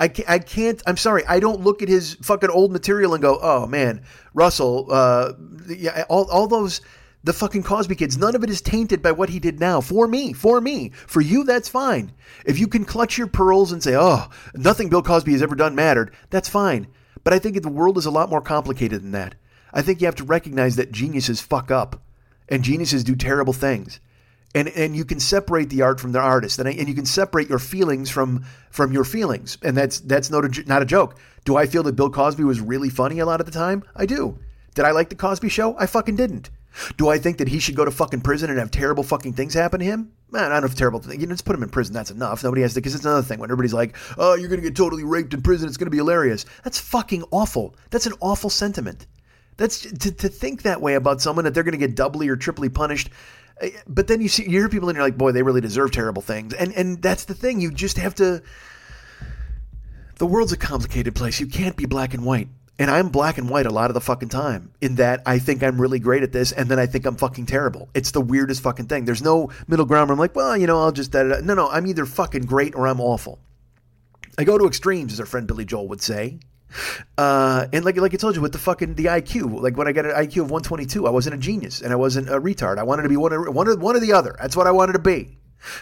I can't, I can't, I'm sorry, I don't look at his fucking old material and go, oh man, Russell, uh, yeah, all, all those, the fucking Cosby kids, none of it is tainted by what he did now. For me, for me. For you, that's fine. If you can clutch your pearls and say, oh, nothing Bill Cosby has ever done mattered, that's fine. But I think the world is a lot more complicated than that. I think you have to recognize that geniuses fuck up and geniuses do terrible things and and you can separate the art from the artist, and, and you can separate your feelings from from your feelings, and that's that's not a not a joke. Do I feel that Bill Cosby was really funny a lot of the time? I do. Did I like the Cosby Show? I fucking didn't. Do I think that he should go to fucking prison and have terrible fucking things happen to him? Man, I don't know if terrible things. You know, just put him in prison. That's enough. Nobody has to. Because it's another thing when everybody's like, "Oh, you're gonna get totally raped in prison. It's gonna be hilarious." That's fucking awful. That's an awful sentiment. That's to, to think that way about someone that they're gonna get doubly or triply punished but then you see you hear people and you're like, boy, they really deserve terrible things. And and that's the thing. You just have to. The world's a complicated place. You can't be black and white. And I'm black and white a lot of the fucking time in that I think I'm really great at this and then I think I'm fucking terrible. It's the weirdest fucking thing. There's no middle ground where I'm like, well, you know, I'll just. Da, da, da. No, no, I'm either fucking great or I'm awful. I go to extremes, as our friend Billy Joel would say. Uh, and like like I told you with the fucking the IQ, like when I got an IQ of 122, I wasn't a genius and I wasn't a retard. I wanted to be one of one of one or the other. That's what I wanted to be.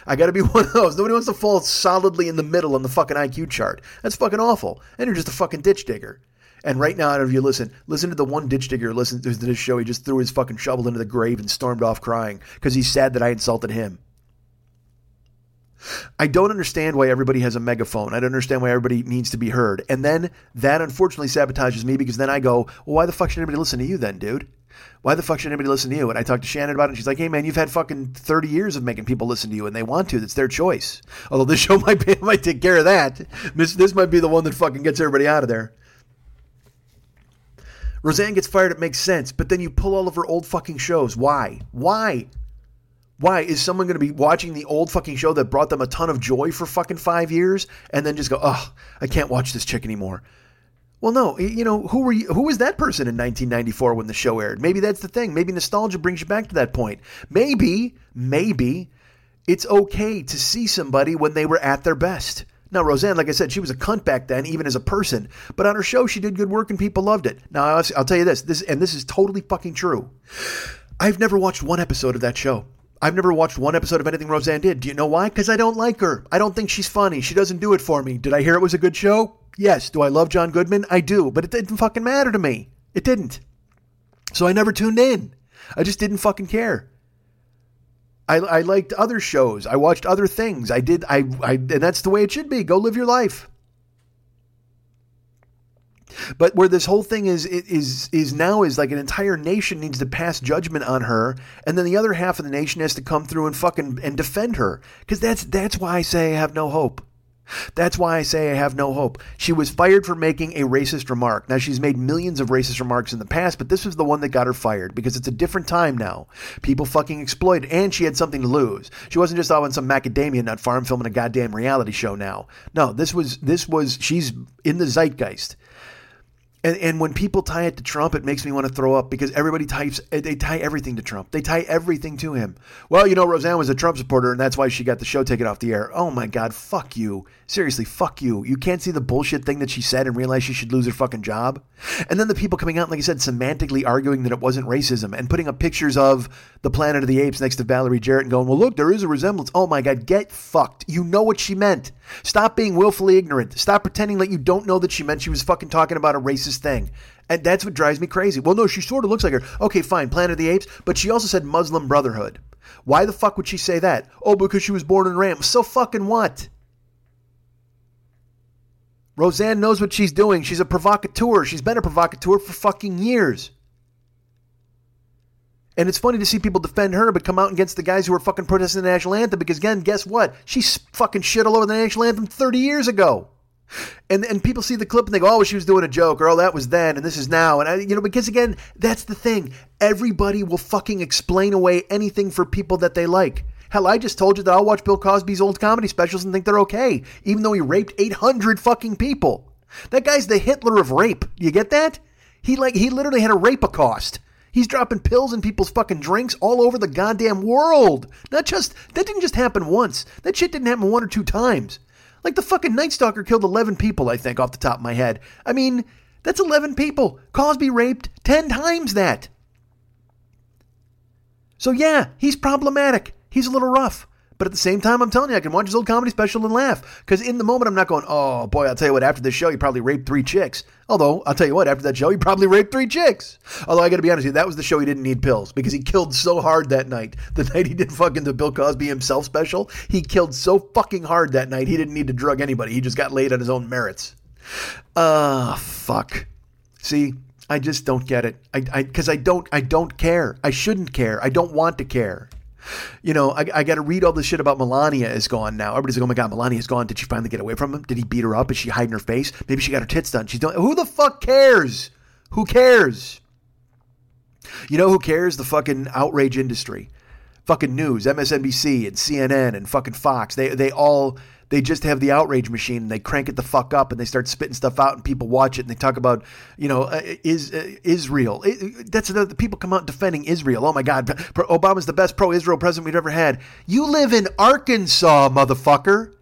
I got to be one of those. Nobody wants to fall solidly in the middle on the fucking IQ chart. That's fucking awful. And you're just a fucking ditch digger. And right now, if you listen, listen to the one ditch digger listen to this show. He just threw his fucking shovel into the grave and stormed off crying because he's sad that I insulted him. I don't understand why everybody has a megaphone. I don't understand why everybody needs to be heard. And then that unfortunately sabotages me because then I go, well, why the fuck should anybody listen to you then, dude? Why the fuck should anybody listen to you? And I talked to Shannon about it, and she's like, hey, man, you've had fucking 30 years of making people listen to you, and they want to. That's their choice. Although this show might, be, might take care of that. This, this might be the one that fucking gets everybody out of there. Roseanne gets fired, it makes sense, but then you pull all of her old fucking shows. Why? Why? Why is someone going to be watching the old fucking show that brought them a ton of joy for fucking five years and then just go, oh, I can't watch this chick anymore? Well, no, you know who were you, who was that person in 1994 when the show aired? Maybe that's the thing. Maybe nostalgia brings you back to that point. Maybe, maybe it's okay to see somebody when they were at their best. Now, Roseanne, like I said, she was a cunt back then, even as a person. But on her show, she did good work and people loved it. Now, I'll, I'll tell you this, this, and this is totally fucking true. I've never watched one episode of that show. I've never watched one episode of anything Roseanne did. Do you know why? Because I don't like her. I don't think she's funny. She doesn't do it for me. Did I hear it was a good show? Yes. Do I love John Goodman? I do. But it didn't fucking matter to me. It didn't. So I never tuned in. I just didn't fucking care. I, I liked other shows. I watched other things. I did. I, I and that's the way it should be. Go live your life. But where this whole thing is is is now is like an entire nation needs to pass judgment on her, and then the other half of the nation has to come through and fucking and defend her. Because that's that's why I say I have no hope. That's why I say I have no hope. She was fired for making a racist remark. Now, she's made millions of racist remarks in the past, but this was the one that got her fired because it's a different time now. People fucking exploited, and she had something to lose. She wasn't just out on some macadamia nut farm filming a goddamn reality show now. No, this was, this was, she's in the zeitgeist. And, and when people tie it to Trump, it makes me want to throw up because everybody types, eh, they tie everything to Trump. They tie everything to him. Well, you know, Roseanne was a Trump supporter and that's why she got the show taken off the air. Oh my God, fuck you. Seriously, fuck you. You can't see the bullshit thing that she said and realize she should lose her fucking job. And then the people coming out, like I said, semantically arguing that it wasn't racism and putting up pictures of the Planet of the Apes next to Valerie Jarrett and going, well, look, there is a resemblance. Oh my God, get fucked. You know what she meant. Stop being willfully ignorant. Stop pretending like you don't know that she meant she was fucking talking about a racist thing. And that's what drives me crazy. Well, no, she sort of looks like her. Okay, fine, Planet of the Apes, but she also said Muslim Brotherhood. Why the fuck would she say that? Oh, because she was born in Iran. So fucking what? Roseanne knows what she's doing. She's a provocateur. She's been a provocateur for fucking years. And it's funny to see people defend her, but come out against the guys who are fucking protesting the national anthem because, again, guess what? She fucking shit all over the national anthem 30 years ago. And and people see the clip and they go, oh, she was doing a joke, or oh, that was then, and this is now. And, I, you know, because again, that's the thing. Everybody will fucking explain away anything for people that they like. Hell, I just told you that I'll watch Bill Cosby's old comedy specials and think they're okay, even though he raped 800 fucking people. That guy's the Hitler of rape. You get that? He like he literally had a rape accost. He's dropping pills in people's fucking drinks all over the goddamn world. Not just that didn't just happen once. That shit didn't happen one or two times. Like the fucking Night Stalker killed 11 people, I think, off the top of my head. I mean, that's 11 people. Cosby raped 10 times that. So yeah, he's problematic. He's a little rough. But at the same time, I'm telling you, I can watch his old comedy special and laugh. Because in the moment, I'm not going, oh boy, I'll tell you what, after this show, he probably raped three chicks. Although, I'll tell you what, after that show, he probably raped three chicks. Although, I gotta be honest with you, that was the show he didn't need pills because he killed so hard that night. The night he did fucking the Bill Cosby himself special, he killed so fucking hard that night, he didn't need to drug anybody. He just got laid on his own merits. Ah, uh, fuck. See, I just don't get it. I, I, cause I don't, I don't care. I shouldn't care. I don't want to care. You know, I, I got to read all this shit about Melania is gone now. Everybody's like, oh my God, Melania's gone. Did she finally get away from him? Did he beat her up? Is she hiding her face? Maybe she got her tits done. She's done. who the fuck cares? Who cares? You know who cares? The fucking outrage industry. Fucking news, MSNBC and CNN and fucking Fox. They, they all they just have the outrage machine and they crank it the fuck up and they start spitting stuff out and people watch it and they talk about you know uh, is uh, Israel. It, that's another people come out defending Israel. Oh my God, Obama's the best pro-Israel president we've ever had. You live in Arkansas, motherfucker.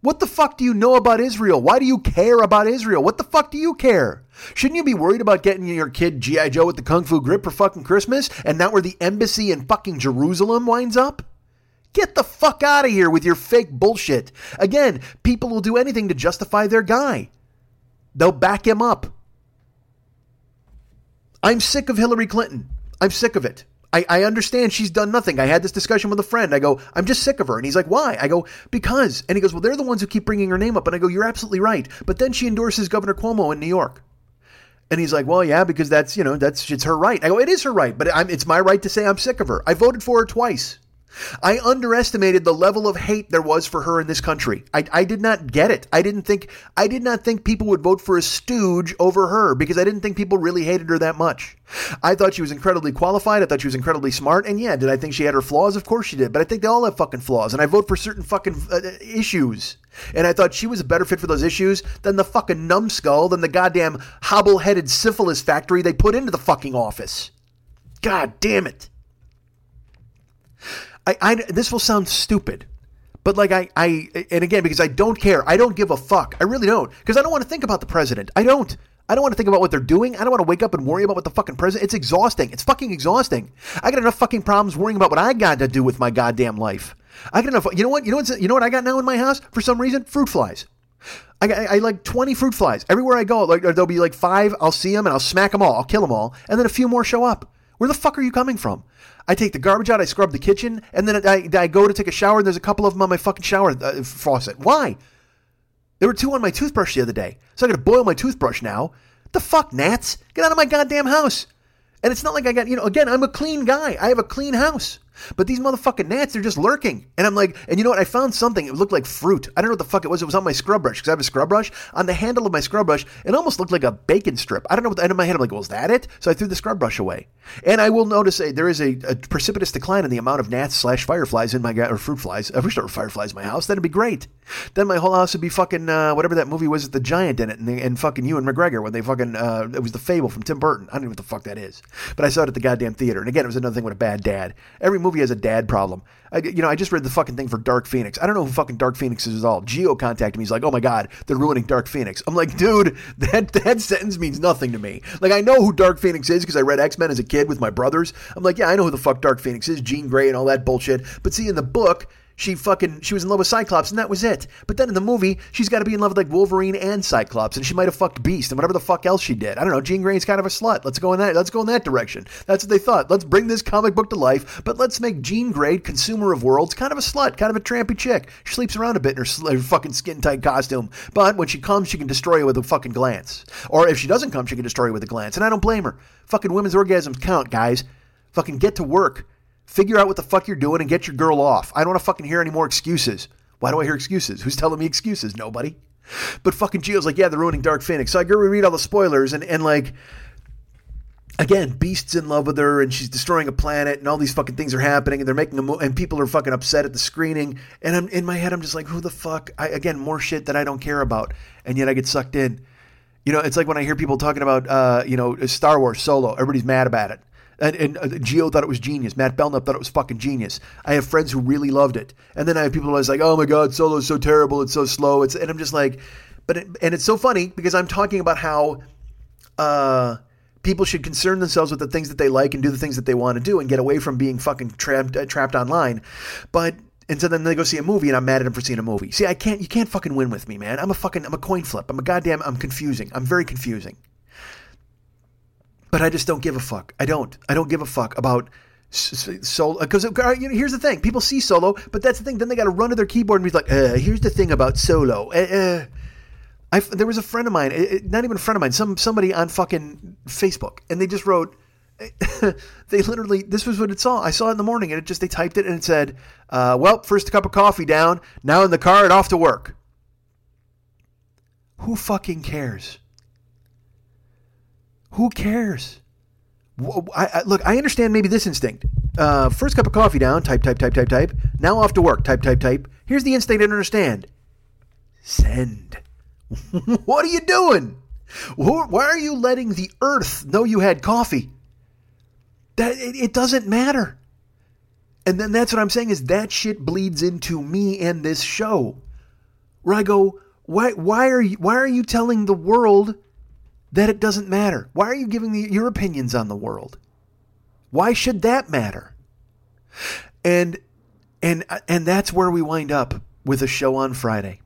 What the fuck do you know about Israel? Why do you care about Israel? What the fuck do you care? Shouldn't you be worried about getting your kid G.I. Joe with the Kung Fu grip for fucking Christmas and not where the embassy in fucking Jerusalem winds up? Get the fuck out of here with your fake bullshit. Again, people will do anything to justify their guy. They'll back him up. I'm sick of Hillary Clinton. I'm sick of it. I, I understand she's done nothing. I had this discussion with a friend. I go, I'm just sick of her. And he's like, why? I go, because. And he goes, well, they're the ones who keep bringing her name up. And I go, you're absolutely right. But then she endorses Governor Cuomo in New York. And he's like, well, yeah, because that's, you know, that's, it's her right. I go, it is her right, but I'm, it's my right to say I'm sick of her. I voted for her twice. I underestimated the level of hate there was for her in this country. I, I did not get it. I didn't think I did not think people would vote for a stooge over her because I didn't think people really hated her that much. I thought she was incredibly qualified. I thought she was incredibly smart. And yeah, did I think she had her flaws? Of course she did. But I think they all have fucking flaws. And I vote for certain fucking uh, issues. And I thought she was a better fit for those issues than the fucking numbskull, than the goddamn hobble headed syphilis factory they put into the fucking office. God damn it. I, I this will sound stupid, but like I, I, and again because I don't care, I don't give a fuck. I really don't because I don't want to think about the president. I don't. I don't want to think about what they're doing. I don't want to wake up and worry about what the fucking president. It's exhausting. It's fucking exhausting. I got enough fucking problems worrying about what I got to do with my goddamn life. I got enough. You know what? You know what? You know what I got now in my house for some reason? Fruit flies. I, got, I like 20 fruit flies. Everywhere I go, like there'll be like five. I'll see them and I'll smack them all. I'll kill them all. And then a few more show up. Where the fuck are you coming from? I take the garbage out, I scrub the kitchen, and then I, I go to take a shower, and there's a couple of them on my fucking shower uh, faucet. Why? There were two on my toothbrush the other day. So I gotta boil my toothbrush now. the fuck, Nats? Get out of my goddamn house. And it's not like I got, you know, again, I'm a clean guy. I have a clean house. But these motherfucking gnats, they're just lurking. And I'm like, and you know what? I found something. It looked like fruit. I don't know what the fuck it was. It was on my scrub brush because I have a scrub brush. On the handle of my scrub brush, it almost looked like a bacon strip. I don't know what the end of my head. I'm like, well, is that it? So I threw the scrub brush away. And I will notice a, there is a, a, precipitous decline in the amount of gnats slash fireflies in my or fruit flies. I wish there were fireflies in my house. That'd be great. Then my whole house would be fucking uh, whatever that movie was with the giant in it and, and fucking Ewan McGregor when they fucking uh, it was the Fable from Tim Burton. I don't know what the fuck that is, but I saw it at the goddamn theater. And again, it was another thing with a bad dad. Every movie has a dad problem. I, you know, I just read the fucking thing for Dark Phoenix. I don't know who fucking Dark Phoenix is at all. Geo contacted me. He's like, "Oh my god, they're ruining Dark Phoenix." I'm like, dude, that that sentence means nothing to me. Like, I know who Dark Phoenix is because I read X Men as a kid with my brothers. I'm like, yeah, I know who the fuck Dark Phoenix is, Jean Grey and all that bullshit. But see, in the book, she fucking she was in love with Cyclops and that was it. But then in the movie, she's got to be in love with like Wolverine and Cyclops, and she might have fucked Beast and whatever the fuck else she did. I don't know. Jean Grey's kind of a slut. Let's go in that. Let's go in that direction. That's what they thought. Let's bring this comic book to life, but let's make Jean Grey, consumer of worlds, kind of a slut, kind of a trampy chick. She sleeps around a bit in her, her fucking skin tight costume, but when she comes, she can destroy you with a fucking glance. Or if she doesn't come, she can destroy you with a glance, and I don't blame her. Fucking women's orgasms count, guys. Fucking get to work. Figure out what the fuck you're doing and get your girl off. I don't want to fucking hear any more excuses. Why do I hear excuses? Who's telling me excuses? Nobody. But fucking Geo's like, yeah, they're ruining Dark Phoenix. So I go read all the spoilers and, and like, again, Beast's in love with her and she's destroying a planet and all these fucking things are happening and they're making a mo- and people are fucking upset at the screening. And I'm in my head, I'm just like, who the fuck? I, again, more shit that I don't care about. And yet I get sucked in. You know, it's like when I hear people talking about, uh, you know, Star Wars Solo. Everybody's mad about it. And, and uh, Geo thought it was genius. Matt Belknap thought it was fucking genius. I have friends who really loved it. And then I have people who are like, oh my God, Solo's so terrible. It's so slow. It's And I'm just like, but it, and it's so funny because I'm talking about how uh, people should concern themselves with the things that they like and do the things that they want to do and get away from being fucking trapped, uh, trapped online. But and so then they go see a movie, and I'm mad at them for seeing a movie. See, I can't. You can't fucking win with me, man. I'm a fucking. I'm a coin flip. I'm a goddamn. I'm confusing. I'm very confusing. But I just don't give a fuck. I don't. I don't give a fuck about solo because you know, here's the thing people see solo but that's the thing then they got to run to their keyboard and be like uh, here's the thing about solo uh, uh. There was a friend of mine not even a friend of mine some somebody on fucking facebook and they just wrote they literally this was what it saw i saw it in the morning and it just they typed it and it said uh, well first cup of coffee down now in the car and off to work who fucking cares who cares? I, I, look, I understand maybe this instinct. Uh, first cup of coffee down, type, type, type, type, type. Now off to work, type, type, type. Here's the instinct I understand send. what are you doing? Why are you letting the earth know you had coffee? That it, it doesn't matter. And then that's what I'm saying is that shit bleeds into me and this show. Where I go, why why are you why are you telling the world that it doesn't matter? Why are you giving the, your opinions on the world? Why should that matter? And and and that's where we wind up with a show on Friday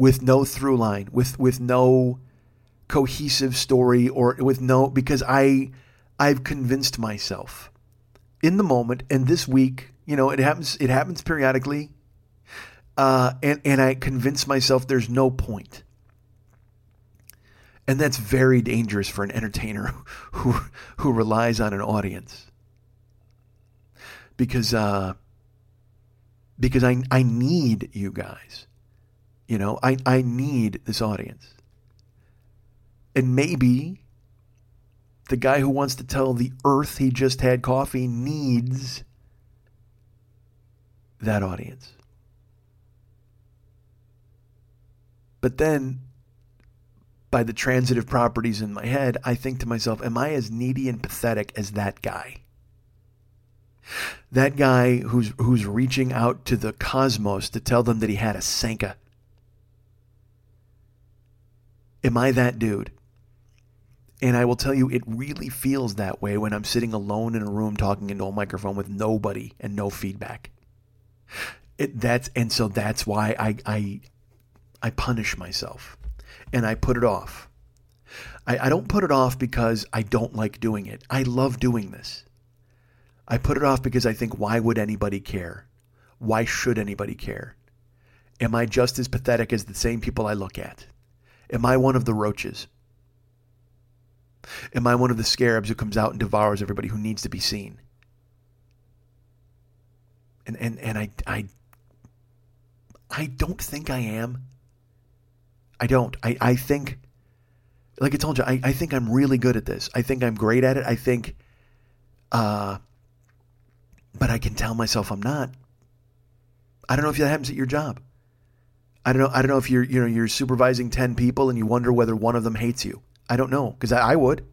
with no through line, with with no cohesive story or with no because I I've convinced myself in the moment, and this week, you know, it happens. It happens periodically, uh, and and I convince myself there's no point. And that's very dangerous for an entertainer who who relies on an audience. Because uh, because I I need you guys. You know, I, I need this audience. And maybe the guy who wants to tell the earth he just had coffee needs that audience. But then, by the transitive properties in my head, I think to myself, am I as needy and pathetic as that guy? That guy who's who's reaching out to the cosmos to tell them that he had a Sanka. Am I that dude? And I will tell you, it really feels that way when I'm sitting alone in a room talking into a microphone with nobody and no feedback. It, that's and so that's why I I I punish myself and I put it off. I, I don't put it off because I don't like doing it. I love doing this. I put it off because I think, why would anybody care? Why should anybody care? Am I just as pathetic as the same people I look at? Am I one of the roaches? Am I one of the scarabs who comes out and devours everybody who needs to be seen? And and and I I I don't think I am. I don't. I, I think like I told you, I, I think I'm really good at this. I think I'm great at it. I think uh but I can tell myself I'm not. I don't know if that happens at your job. I don't know. I don't know if you're you know you're supervising ten people and you wonder whether one of them hates you. I don't know because I, I, would.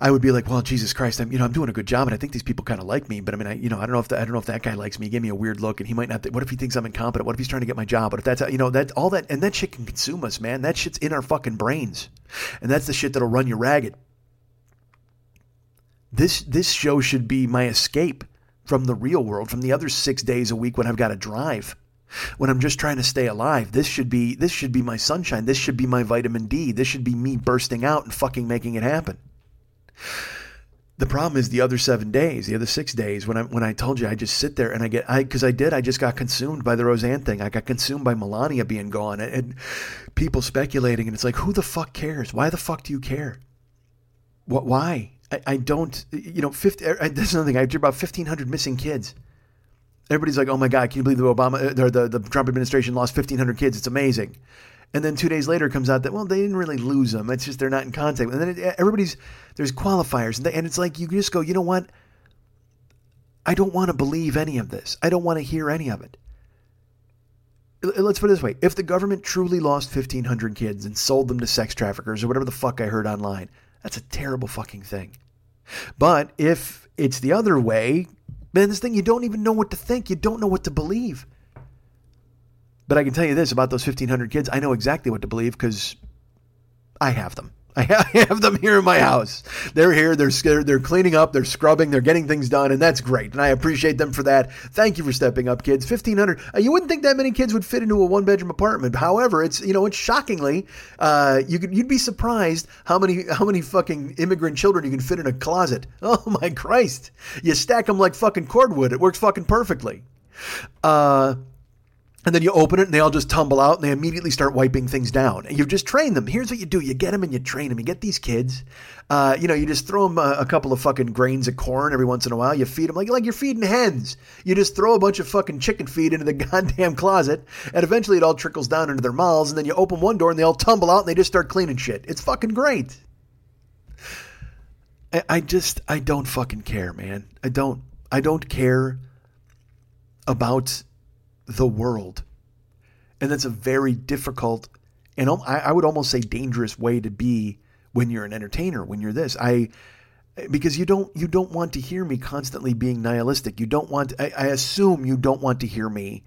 I would be like, well, Jesus Christ, I'm you know I'm doing a good job and I think these people kind of like me, but I mean, I you know I don't know if the, I don't know if that guy likes me. He gave me a weird look and he might not. Th- what if he thinks I'm incompetent? What if he's trying to get my job? But if that's you know that all that and that shit can consume us, man. That shit's in our fucking brains, and that's the shit that'll run you ragged. This this show should be my escape from the real world, from the other six days a week when I've got to drive when I'm just trying to stay alive. This should be this should be my sunshine. This should be my vitamin D. This should be me bursting out and fucking making it happen. The problem is the other seven days, the other six days when I when I told you I just sit there and I get I because I did I just got consumed by the Roseanne thing. I got consumed by Melania being gone and, and people speculating and it's like who the fuck cares? Why the fuck do you care? What? Why? I, I don't. You know, fifty. I, that's another thing. I have about fifteen hundred missing kids. Everybody's like, "Oh my God, can you believe the Obama, uh, the, the Trump administration lost 1,500 kids? It's amazing." And then two days later, comes out that well, they didn't really lose them. It's just they're not in contact. And then it, everybody's there's qualifiers, and, they, and it's like you just go, you know what? I don't want to believe any of this. I don't want to hear any of it. Let's put it this way: if the government truly lost 1,500 kids and sold them to sex traffickers or whatever the fuck I heard online, that's a terrible fucking thing. But if it's the other way, Man, this thing, you don't even know what to think. You don't know what to believe. But I can tell you this about those 1,500 kids. I know exactly what to believe because I have them. I have them here in my house. They're here. They're scared. they're cleaning up. They're scrubbing. They're getting things done, and that's great. And I appreciate them for that. Thank you for stepping up, kids. Fifteen hundred. Uh, you wouldn't think that many kids would fit into a one bedroom apartment. However, it's you know it's shockingly uh, you could you'd be surprised how many how many fucking immigrant children you can fit in a closet. Oh my Christ! You stack them like fucking cordwood. It works fucking perfectly. Uh, and then you open it and they all just tumble out and they immediately start wiping things down. And you've just trained them. Here's what you do you get them and you train them. You get these kids, uh, you know, you just throw them a, a, couple of fucking grains of corn every once in a while. You feed them like, like you're feeding hens. You just throw a bunch of fucking chicken feed into the goddamn closet and eventually it all trickles down into their mouths. And then you open one door and they all tumble out and they just start cleaning shit. It's fucking great. I, I just, I don't fucking care, man. I don't, I don't care about the world. And that's a very difficult and I would almost say dangerous way to be when you're an entertainer, when you're this. I because you don't you don't want to hear me constantly being nihilistic. You don't want I, I assume you don't want to hear me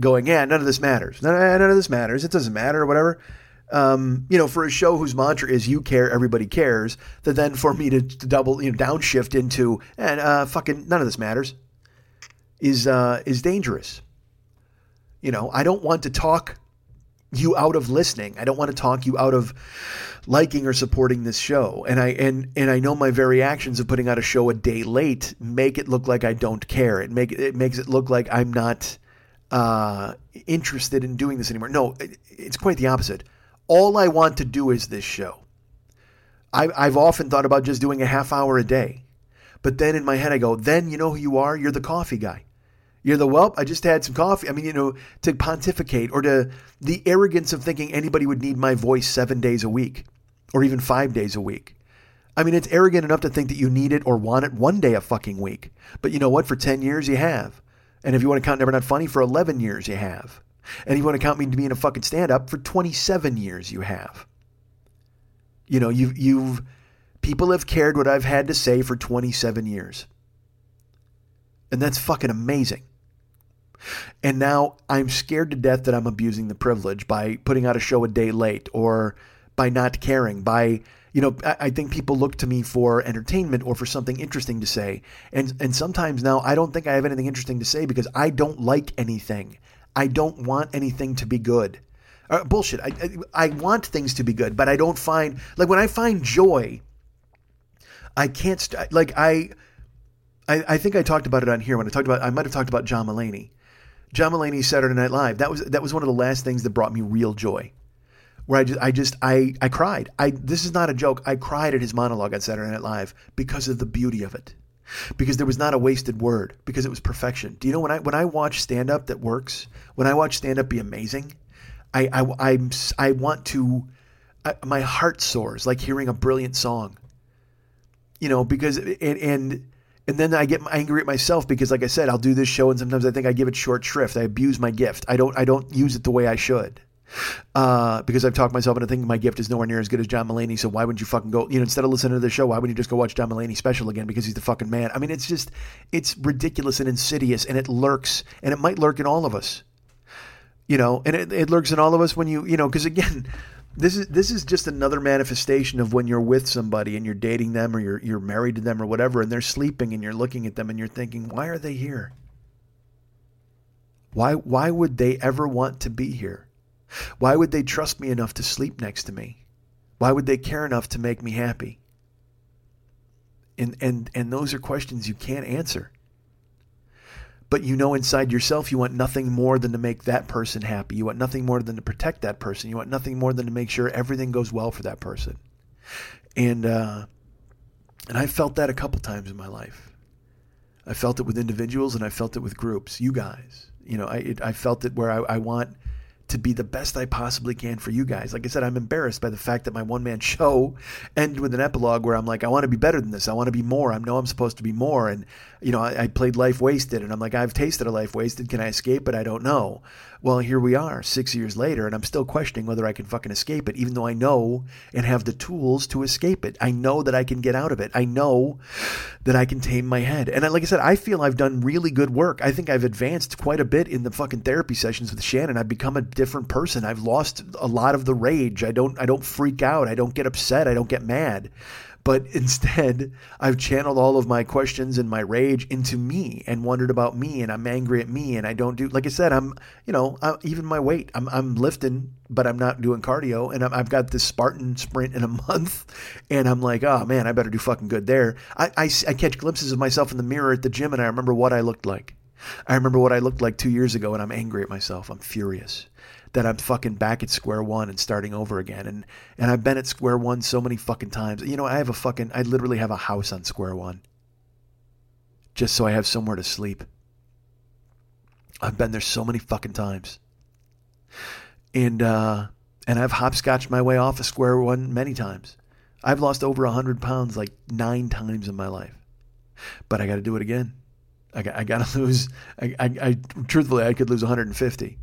going, yeah, none of this matters. None, none of this matters. It doesn't matter or whatever. Um, you know, for a show whose mantra is "you care, everybody cares," that then for me to, to double, you know, downshift into and uh, fucking none of this matters is uh, is dangerous. You know, I don't want to talk you out of listening. I don't want to talk you out of liking or supporting this show. And I and and I know my very actions of putting out a show a day late make it look like I don't care. It make it makes it look like I'm not uh, interested in doing this anymore. No, it's quite the opposite. All I want to do is this show. I, I've often thought about just doing a half hour a day. But then in my head, I go, then you know who you are? You're the coffee guy. You're the whelp. I just had some coffee. I mean, you know, to pontificate or to the arrogance of thinking anybody would need my voice seven days a week or even five days a week. I mean, it's arrogant enough to think that you need it or want it one day a fucking week. But you know what? For 10 years, you have. And if you want to count Never Not Funny, for 11 years, you have. And if you want to count me to being a fucking stand up, for 27 years, you have. You know, you've, you've, people have cared what I've had to say for 27 years. And that's fucking amazing. And now I'm scared to death that I'm abusing the privilege by putting out a show a day late or by not caring, by you know, I, think people look to me for entertainment or for something interesting to say. And and sometimes now I don't think I have anything interesting to say because I don't like anything. I don't want anything to be good. Uh, bullshit. I, I, I want things to be good, but I don't find like when I find joy, I can't st- like I, I I think I talked about it on here when I talked about I might have talked about John Mulaney. John Mulaney's Saturday Night Live. That was that was one of the last things that brought me real joy. Where I just I just I I cried. I this is not a joke. I cried at his monologue on Saturday Night Live because of the beauty of it. Because there was not a wasted word, because it was perfection. Do you know when I when I watch stand up that works, when I watch stand up be amazing, I I I'm, I want to I, my heart soars like hearing a brilliant song. You know, because and, and and then I get angry at myself because, like I said, I'll do this show, and sometimes I think I give it short shrift. I abuse my gift. I don't. I don't use it the way I should. Uh, because I've talked myself into thinking my gift is nowhere near as good as John Mulaney. So why wouldn't you fucking go? You know, instead of listening to the show, why wouldn't you just go watch John Mulaney special again? Because he's the fucking man. I mean, it's just, it's ridiculous and insidious, and it lurks, and it might lurk in all of us. You know, and it, it lurks in all of us when you, you know, because again, this is this is just another manifestation of when you're with somebody and you're dating them or you're you're married to them or whatever and they're sleeping and you're looking at them and you're thinking why are they here? Why why would they ever want to be here? Why would they trust me enough to sleep next to me? Why would they care enough to make me happy? And and and those are questions you can't answer but you know inside yourself you want nothing more than to make that person happy. You want nothing more than to protect that person. You want nothing more than to make sure everything goes well for that person. And uh, and I felt that a couple times in my life. I felt it with individuals and I felt it with groups. You guys, you know, I it, I felt it where I, I want to be the best I possibly can for you guys. Like I said, I'm embarrassed by the fact that my one man show ended with an epilogue where I'm like, I want to be better than this. I want to be more. I know I'm supposed to be more. And, you know, I, I played Life Wasted and I'm like, I've tasted a life wasted. Can I escape it? I don't know. Well, here we are six years later, and I'm still questioning whether I can fucking escape it, even though I know and have the tools to escape it. I know that I can get out of it. I know that I can tame my head. And like I said, I feel I've done really good work. I think I've advanced quite a bit in the fucking therapy sessions with Shannon. I've become a different person. I've lost a lot of the rage. I don't I don't freak out. I don't get upset. I don't get mad. But instead, I've channeled all of my questions and my rage into me and wondered about me, and I'm angry at me, and I don't do. Like I said, I'm, you know, I, even my weight, I'm, I'm lifting, but I'm not doing cardio, and i have got this Spartan sprint in a month, and I'm like, oh man, I better do fucking good there. I, I, I catch glimpses of myself in the mirror at the gym, and I remember what I looked like. I remember what I looked like two years ago, and I'm angry at myself. I'm furious that I'm fucking back at square one and starting over again. And and I've been at square one so many fucking times. You know, I have a fucking I literally have a house on square one. Just so I have somewhere to sleep. I've been there so many fucking times. And uh and I've hopscotched my way off of square one many times. I've lost over a hundred pounds like nine times in my life. But I got to do it again. I got, I got to lose. I, I, I, truthfully, I could lose 150.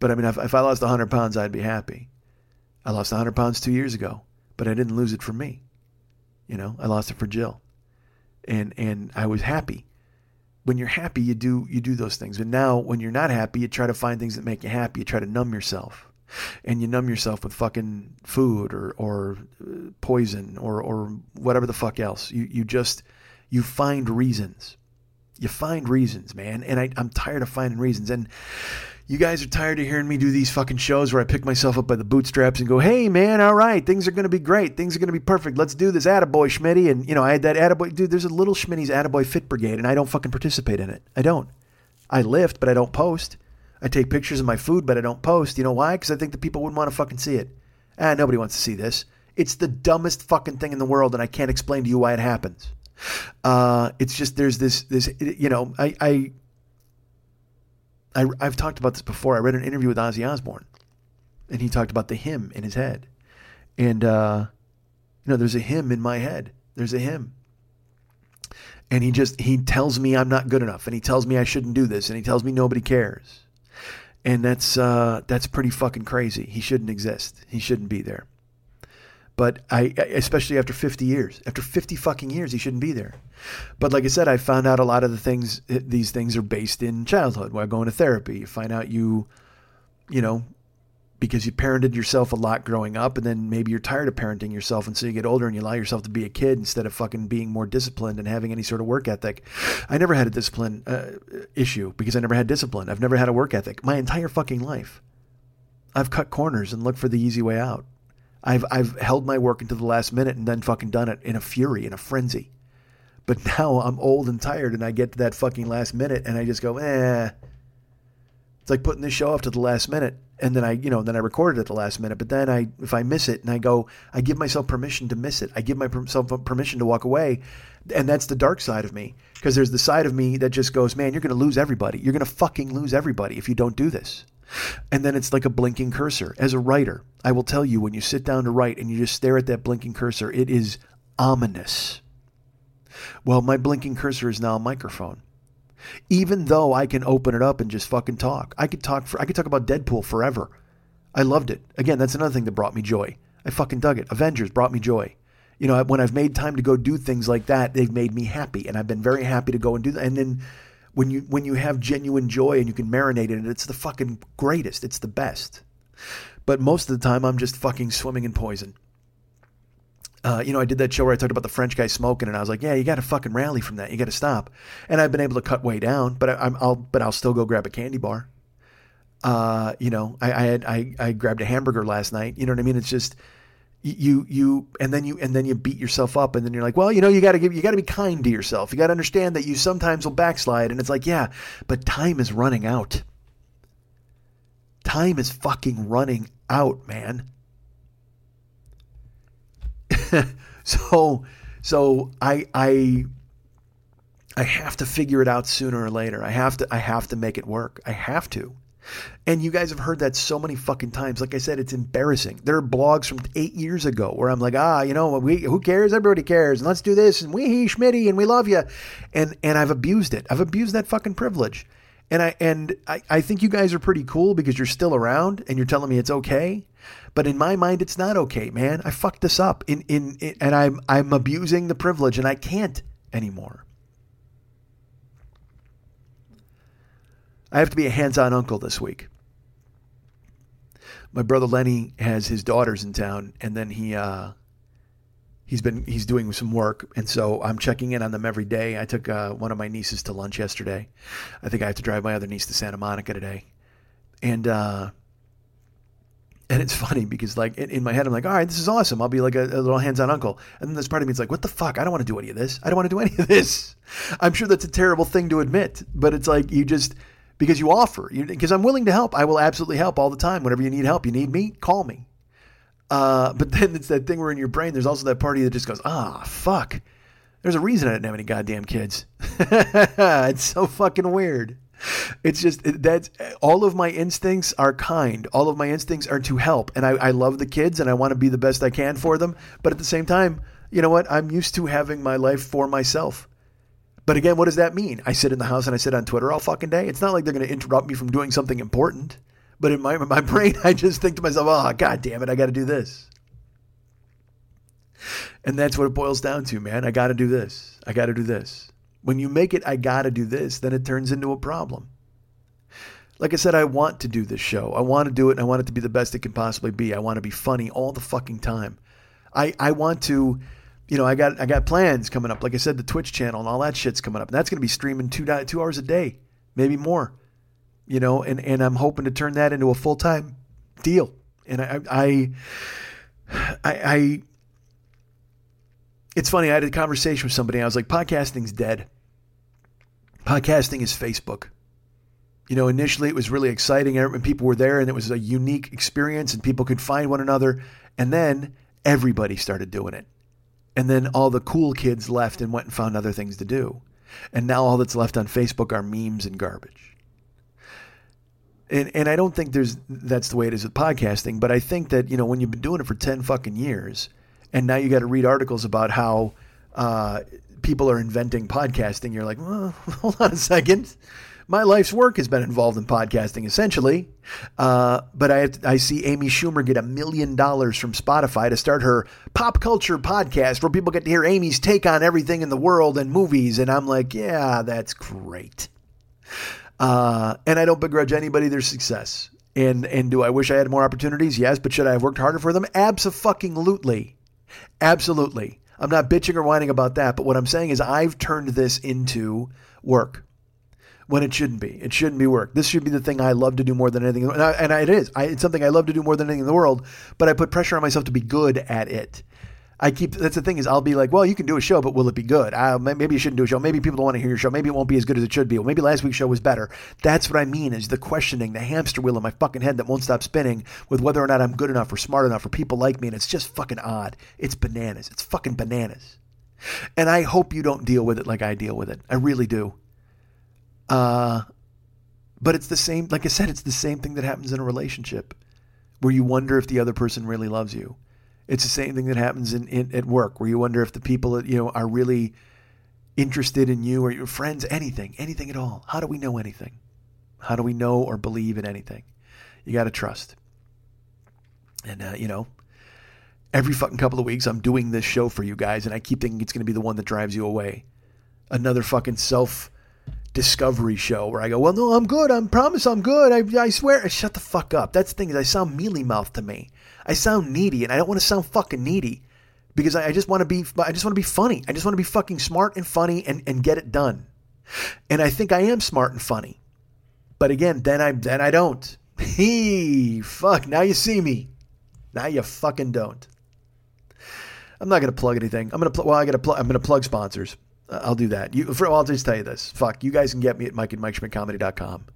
But I mean, if, if I lost 100 pounds, I'd be happy. I lost 100 pounds two years ago, but I didn't lose it for me. You know, I lost it for Jill, and and I was happy. When you're happy, you do you do those things. And now, when you're not happy, you try to find things that make you happy. You try to numb yourself, and you numb yourself with fucking food or or uh, poison or or whatever the fuck else. You you just you find reasons. You find reasons, man. And I, I'm tired of finding reasons. And you guys are tired of hearing me do these fucking shows where I pick myself up by the bootstraps and go, hey, man, all right, things are going to be great. Things are going to be perfect. Let's do this. Attaboy, Schmitty. And, you know, I had that Attaboy. Dude, there's a little Schmitty's Attaboy Fit Brigade, and I don't fucking participate in it. I don't. I lift, but I don't post. I take pictures of my food, but I don't post. You know why? Because I think the people wouldn't want to fucking see it. Ah, nobody wants to see this. It's the dumbest fucking thing in the world, and I can't explain to you why it happens. Uh, it's just there's this this you know I, I I I've talked about this before. I read an interview with Ozzy Osbourne, and he talked about the him in his head, and uh, you know there's a him in my head. There's a him, and he just he tells me I'm not good enough, and he tells me I shouldn't do this, and he tells me nobody cares, and that's uh, that's pretty fucking crazy. He shouldn't exist. He shouldn't be there. But I, especially after 50 years, after 50 fucking years, he shouldn't be there. But like I said, I found out a lot of the things, these things are based in childhood while going to therapy. You find out you, you know, because you parented yourself a lot growing up, and then maybe you're tired of parenting yourself, and so you get older and you allow yourself to be a kid instead of fucking being more disciplined and having any sort of work ethic. I never had a discipline uh, issue because I never had discipline. I've never had a work ethic my entire fucking life. I've cut corners and looked for the easy way out. I've I've held my work until the last minute and then fucking done it in a fury, in a frenzy. But now I'm old and tired, and I get to that fucking last minute, and I just go, eh. It's like putting this show off to the last minute, and then I, you know, then I record it at the last minute. But then I, if I miss it, and I go, I give myself permission to miss it. I give myself permission to walk away, and that's the dark side of me. Because there's the side of me that just goes, man, you're going to lose everybody. You're going to fucking lose everybody if you don't do this. And then it's like a blinking cursor. As a writer, I will tell you when you sit down to write and you just stare at that blinking cursor, it is ominous. Well, my blinking cursor is now a microphone. Even though I can open it up and just fucking talk. I could talk for I could talk about Deadpool forever. I loved it. Again, that's another thing that brought me joy. I fucking dug it. Avengers brought me joy. You know, when I've made time to go do things like that, they've made me happy, and I've been very happy to go and do that. And then when you when you have genuine joy and you can marinate in it, it's the fucking greatest. It's the best. But most of the time, I'm just fucking swimming in poison. Uh, you know, I did that show where I talked about the French guy smoking, and I was like, "Yeah, you got to fucking rally from that. You got to stop." And I've been able to cut way down, but I, will but I'll still go grab a candy bar. Uh, you know, I, I had I, I grabbed a hamburger last night. You know what I mean? It's just you you and then you and then you beat yourself up and then you're like well you know you got to give you got to be kind to yourself. You got to understand that you sometimes will backslide and it's like yeah but time is running out. Time is fucking running out man. So so i i i have to figure it out sooner or later. I have to i have to make it work. I have to and you guys have heard that so many fucking times. Like I said, it's embarrassing. There are blogs from eight years ago where I'm like, ah, you know, we, who cares? Everybody cares. And let's do this. And we, he, Schmitty, and we love you. And, and I've abused it. I've abused that fucking privilege. And I, and I, I think you guys are pretty cool because you're still around and you're telling me it's okay. But in my mind, it's not okay, man. I fucked this up in, in, in and I'm, I'm abusing the privilege and I can't anymore. I have to be a hands on uncle this week. My brother Lenny has his daughters in town, and then he uh, he's been he's doing some work, and so I'm checking in on them every day. I took uh, one of my nieces to lunch yesterday. I think I have to drive my other niece to Santa Monica today, and uh, and it's funny because like in, my head I'm like, all right, this is awesome. I'll be like a, a little hands-on uncle, and then this part of me is like, what the fuck? I don't want to do any of this. I don't want to do any of this. I'm sure that's a terrible thing to admit, but it's like you just because you offer. Because I'm willing to help. I will absolutely help all the time. Whenever you need help, you need me, call me. Uh, but then it's that thing where in your brain, there's also that party that just goes, ah, fuck. There's a reason I didn't have any goddamn kids. it's so fucking weird. It's just that's all of my instincts are kind. All of my instincts are to help, and I, I love the kids and I want to be the best I can for them. But at the same time, you know what? I'm used to having my life for myself. But again, what does that mean? I sit in the house and I sit on Twitter all fucking day. It's not like they're going to interrupt me from doing something important. But in my my brain, I just think to myself, "Oh, god damn it, I got to do this." And that's what it boils down to, man. I got to do this. I got to do this. When you make it, I got to do this, then it turns into a problem. Like I said, I want to do this show. I want to do it, and I want it to be the best it can possibly be. I want to be funny all the fucking time. I, I want to you know, I got I got plans coming up. Like I said, the Twitch channel and all that shit's coming up. And that's going to be streaming two two hours a day, maybe more. you know, and, and I'm hoping to turn that into a full time deal. And I, I, I, I, it's funny. I had a conversation with somebody. I was like, podcasting's dead. Podcasting is Facebook. You know, initially it was really exciting and people were there and it was a unique experience and people could find one another. And then everybody started doing it. And then all the cool kids left and went and found other things to do. And now all that's left on Facebook are memes and garbage. And and I don't think there's that's the way it is with podcasting, but I think that, you know, when you've been doing it for 10 fucking years and now you got to read articles about how uh, people are inventing podcasting, you're like, well, hold on a second my life's work has been involved in podcasting, essentially. Uh, but I, I see Amy Schumer get a million dollars from Spotify to start her pop culture podcast where people get to hear Amy's take on everything in the world and movies. And I'm like, yeah, that's great. Uh, and I don't begrudge anybody their success. And and do I wish I had more opportunities? Yes, but should I have worked harder for them? Absolutely. Absolutely. I'm not bitching or whining about that, but what I'm saying is I've turned this into work when it shouldn't be. It shouldn't be work. This should be the thing I love to do more than anything. And, I, and I, it is. I, it's something I love to do more than anything in the world, but I put pressure on myself to be good at it. I keep, that's the thing is I'll be like, well, you can do a show, but will it be good? Uh, maybe you shouldn't do a show. Maybe people don't want to hear your show. Maybe it won't be as good as it should be. Well, maybe last week's show was better. That's what I mean is the questioning, the hamster wheel in my fucking head that won't stop spinning with whether or not I'm good enough or smart enough or people like me. And it's just fucking odd. It's bananas. It's fucking bananas. And I hope you don't deal with it like I deal with it. I really do. Uh, but it's the same, like I said, it's the same thing that happens in a relationship where you wonder if the other person really loves you. It's the same thing that happens in, in at work where you wonder if the people you know, are really interested in you or your friends, anything, anything at all. How do we know anything? How do we know or believe in anything? You got to trust. And, uh, you know, every fucking couple of weeks, I'm doing this show for you guys, and I keep thinking it's going to be the one that drives you away. Another fucking self discovery show where I go, well, no, I'm good. I promise I'm good. I, I swear. Shut the fuck up. That's the thing is I sound mealy mouthed to me. I sound needy and I don't want to sound fucking needy because I, I just want to be, I just want to be funny. I just want to be fucking smart and funny and, and get it done. And I think I am smart and funny. But again, then I, then I don't. He fuck. Now you see me. Now you fucking don't. I'm not going to plug anything. I'm going to, pl- well, I got to plug, I'm going to plug sponsors. I'll do that. You, for, I'll just tell you this. Fuck, you guys can get me at Mike and MikeSchmidtComedy.com.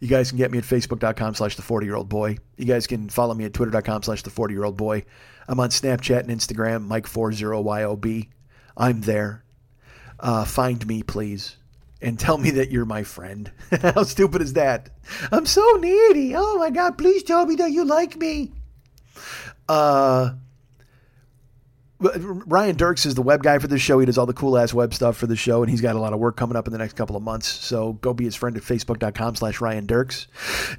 You guys can get me at Facebook.com slash the 40 year old boy. You guys can follow me at Twitter.com slash the 40 year old boy. I'm on Snapchat and Instagram, Mike40YOB. I'm there. Uh, find me, please. And tell me that you're my friend. How stupid is that? I'm so needy. Oh my God, please tell me that you like me. Uh, Ryan Dirks is the web guy for this show. He does all the cool ass web stuff for the show, and he's got a lot of work coming up in the next couple of months. So go be his friend at facebook.com slash Ryan Dirks.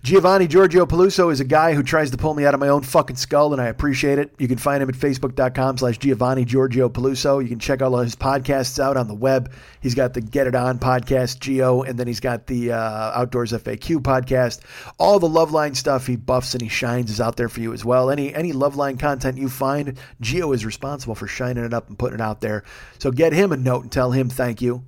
Giovanni Giorgio Peluso is a guy who tries to pull me out of my own fucking skull, and I appreciate it. You can find him at facebook.com slash Giovanni Giorgio Peluso. You can check all of his podcasts out on the web. He's got the Get It On podcast, Geo, and then he's got the uh, Outdoors FAQ podcast. All the Loveline stuff he buffs and he shines is out there for you as well. Any any Loveline content you find, Geo is responsible for shining it up and putting it out there. So get him a note and tell him thank you.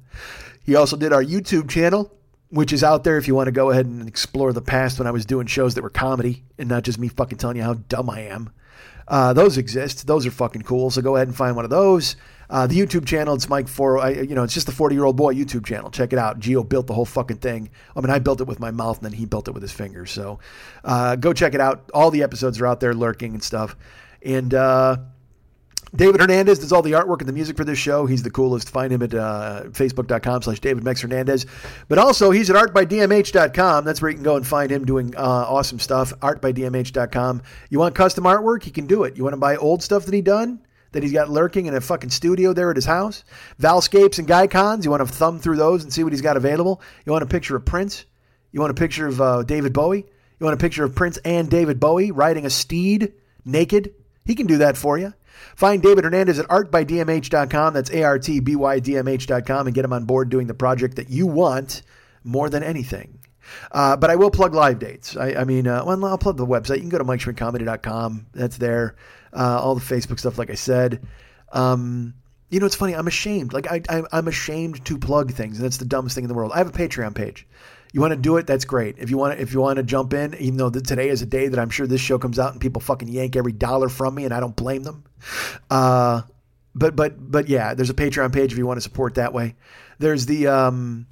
He also did our YouTube channel, which is out there if you want to go ahead and explore the past when I was doing shows that were comedy and not just me fucking telling you how dumb I am. Uh, those exist. Those are fucking cool. So go ahead and find one of those. Uh, the YouTube channel, it's Mike for I, you know, it's just the 40 year old boy YouTube channel. Check it out. Geo built the whole fucking thing. I mean, I built it with my mouth and then he built it with his fingers. So uh, go check it out. All the episodes are out there lurking and stuff. And uh, David Hernandez does all the artwork and the music for this show. He's the coolest. Find him at uh, facebook.com slash David Mex Hernandez. But also, he's at artbydmh.com. That's where you can go and find him doing uh, awesome stuff. Artbydmh.com. You want custom artwork? He can do it. You want to buy old stuff that he done? That he's got lurking in a fucking studio there at his house? Valscapes and Guycons? You want to thumb through those and see what he's got available? You want a picture of Prince? You want a picture of uh, David Bowie? You want a picture of Prince and David Bowie riding a steed naked? He can do that for you. Find David Hernandez at artbydmh.com. That's A R T B Y D M H.com and get him on board doing the project that you want more than anything. Uh, but I will plug live dates. I, I mean, uh, well, I'll plug the website. You can go to MikeSchmidtComedy.com. That's there. Uh, all the Facebook stuff, like I said. Um, you know, it's funny. I'm ashamed. Like I, I, I'm ashamed to plug things, and that's the dumbest thing in the world. I have a Patreon page. You want to do it? That's great. If you want to, if you want to jump in, even though the, today is a day that I'm sure this show comes out and people fucking yank every dollar from me, and I don't blame them. Uh, but but but yeah, there's a Patreon page if you want to support that way. There's the um,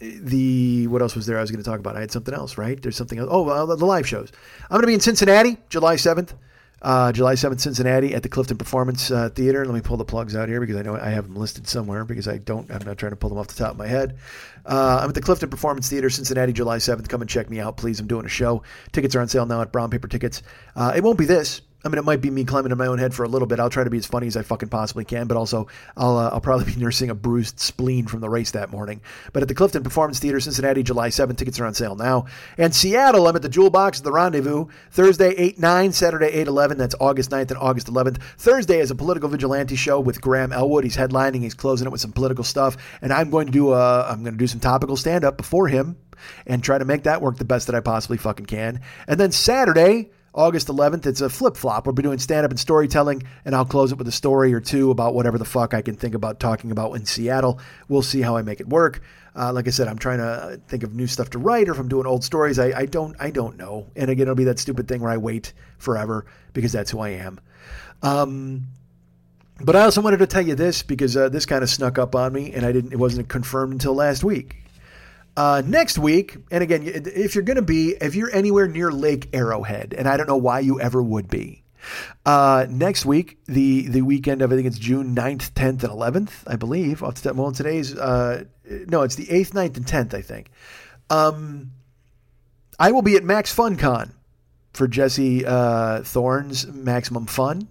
the what else was there? I was going to talk about. I had something else, right? There's something else. Oh, uh, the live shows. I'm going to be in Cincinnati, July 7th. Uh, July 7th, Cincinnati at the Clifton Performance uh, Theater. Let me pull the plugs out here because I know I have them listed somewhere because I don't, I'm not trying to pull them off the top of my head. Uh, I'm at the Clifton Performance Theater, Cincinnati, July 7th. Come and check me out, please. I'm doing a show. Tickets are on sale now at Brown Paper Tickets. Uh, it won't be this. I mean, it might be me climbing in my own head for a little bit. I'll try to be as funny as I fucking possibly can, but also I'll uh, I'll probably be nursing a bruised spleen from the race that morning. But at the Clifton Performance Theater, Cincinnati, July 7th, tickets are on sale now. And Seattle, I'm at the Jewel Box at the Rendezvous, Thursday 8 9, Saturday 8 11. That's August 9th and August 11th. Thursday is a political vigilante show with Graham Elwood. He's headlining. He's closing it with some political stuff, and I'm going to do a I'm going to do some topical stand up before him and try to make that work the best that I possibly fucking can. And then Saturday. August 11th, it's a flip flop. We'll be doing stand up and storytelling, and I'll close it with a story or two about whatever the fuck I can think about talking about in Seattle. We'll see how I make it work. Uh, like I said, I'm trying to think of new stuff to write, or if I'm doing old stories, I, I don't I don't know. And again, it'll be that stupid thing where I wait forever because that's who I am. Um, but I also wanted to tell you this because uh, this kind of snuck up on me, and I didn't. It wasn't confirmed until last week. Uh, next week, and again, if you're going to be, if you're anywhere near Lake Arrowhead, and I don't know why you ever would be, uh, next week, the the weekend of I think it's June 9th, 10th, and 11th, I believe. Off the well, today's uh, no, it's the 8th, 9th, and 10th, I think. Um, I will be at Max Fun Con for Jesse uh, Thorn's Maximum Fun.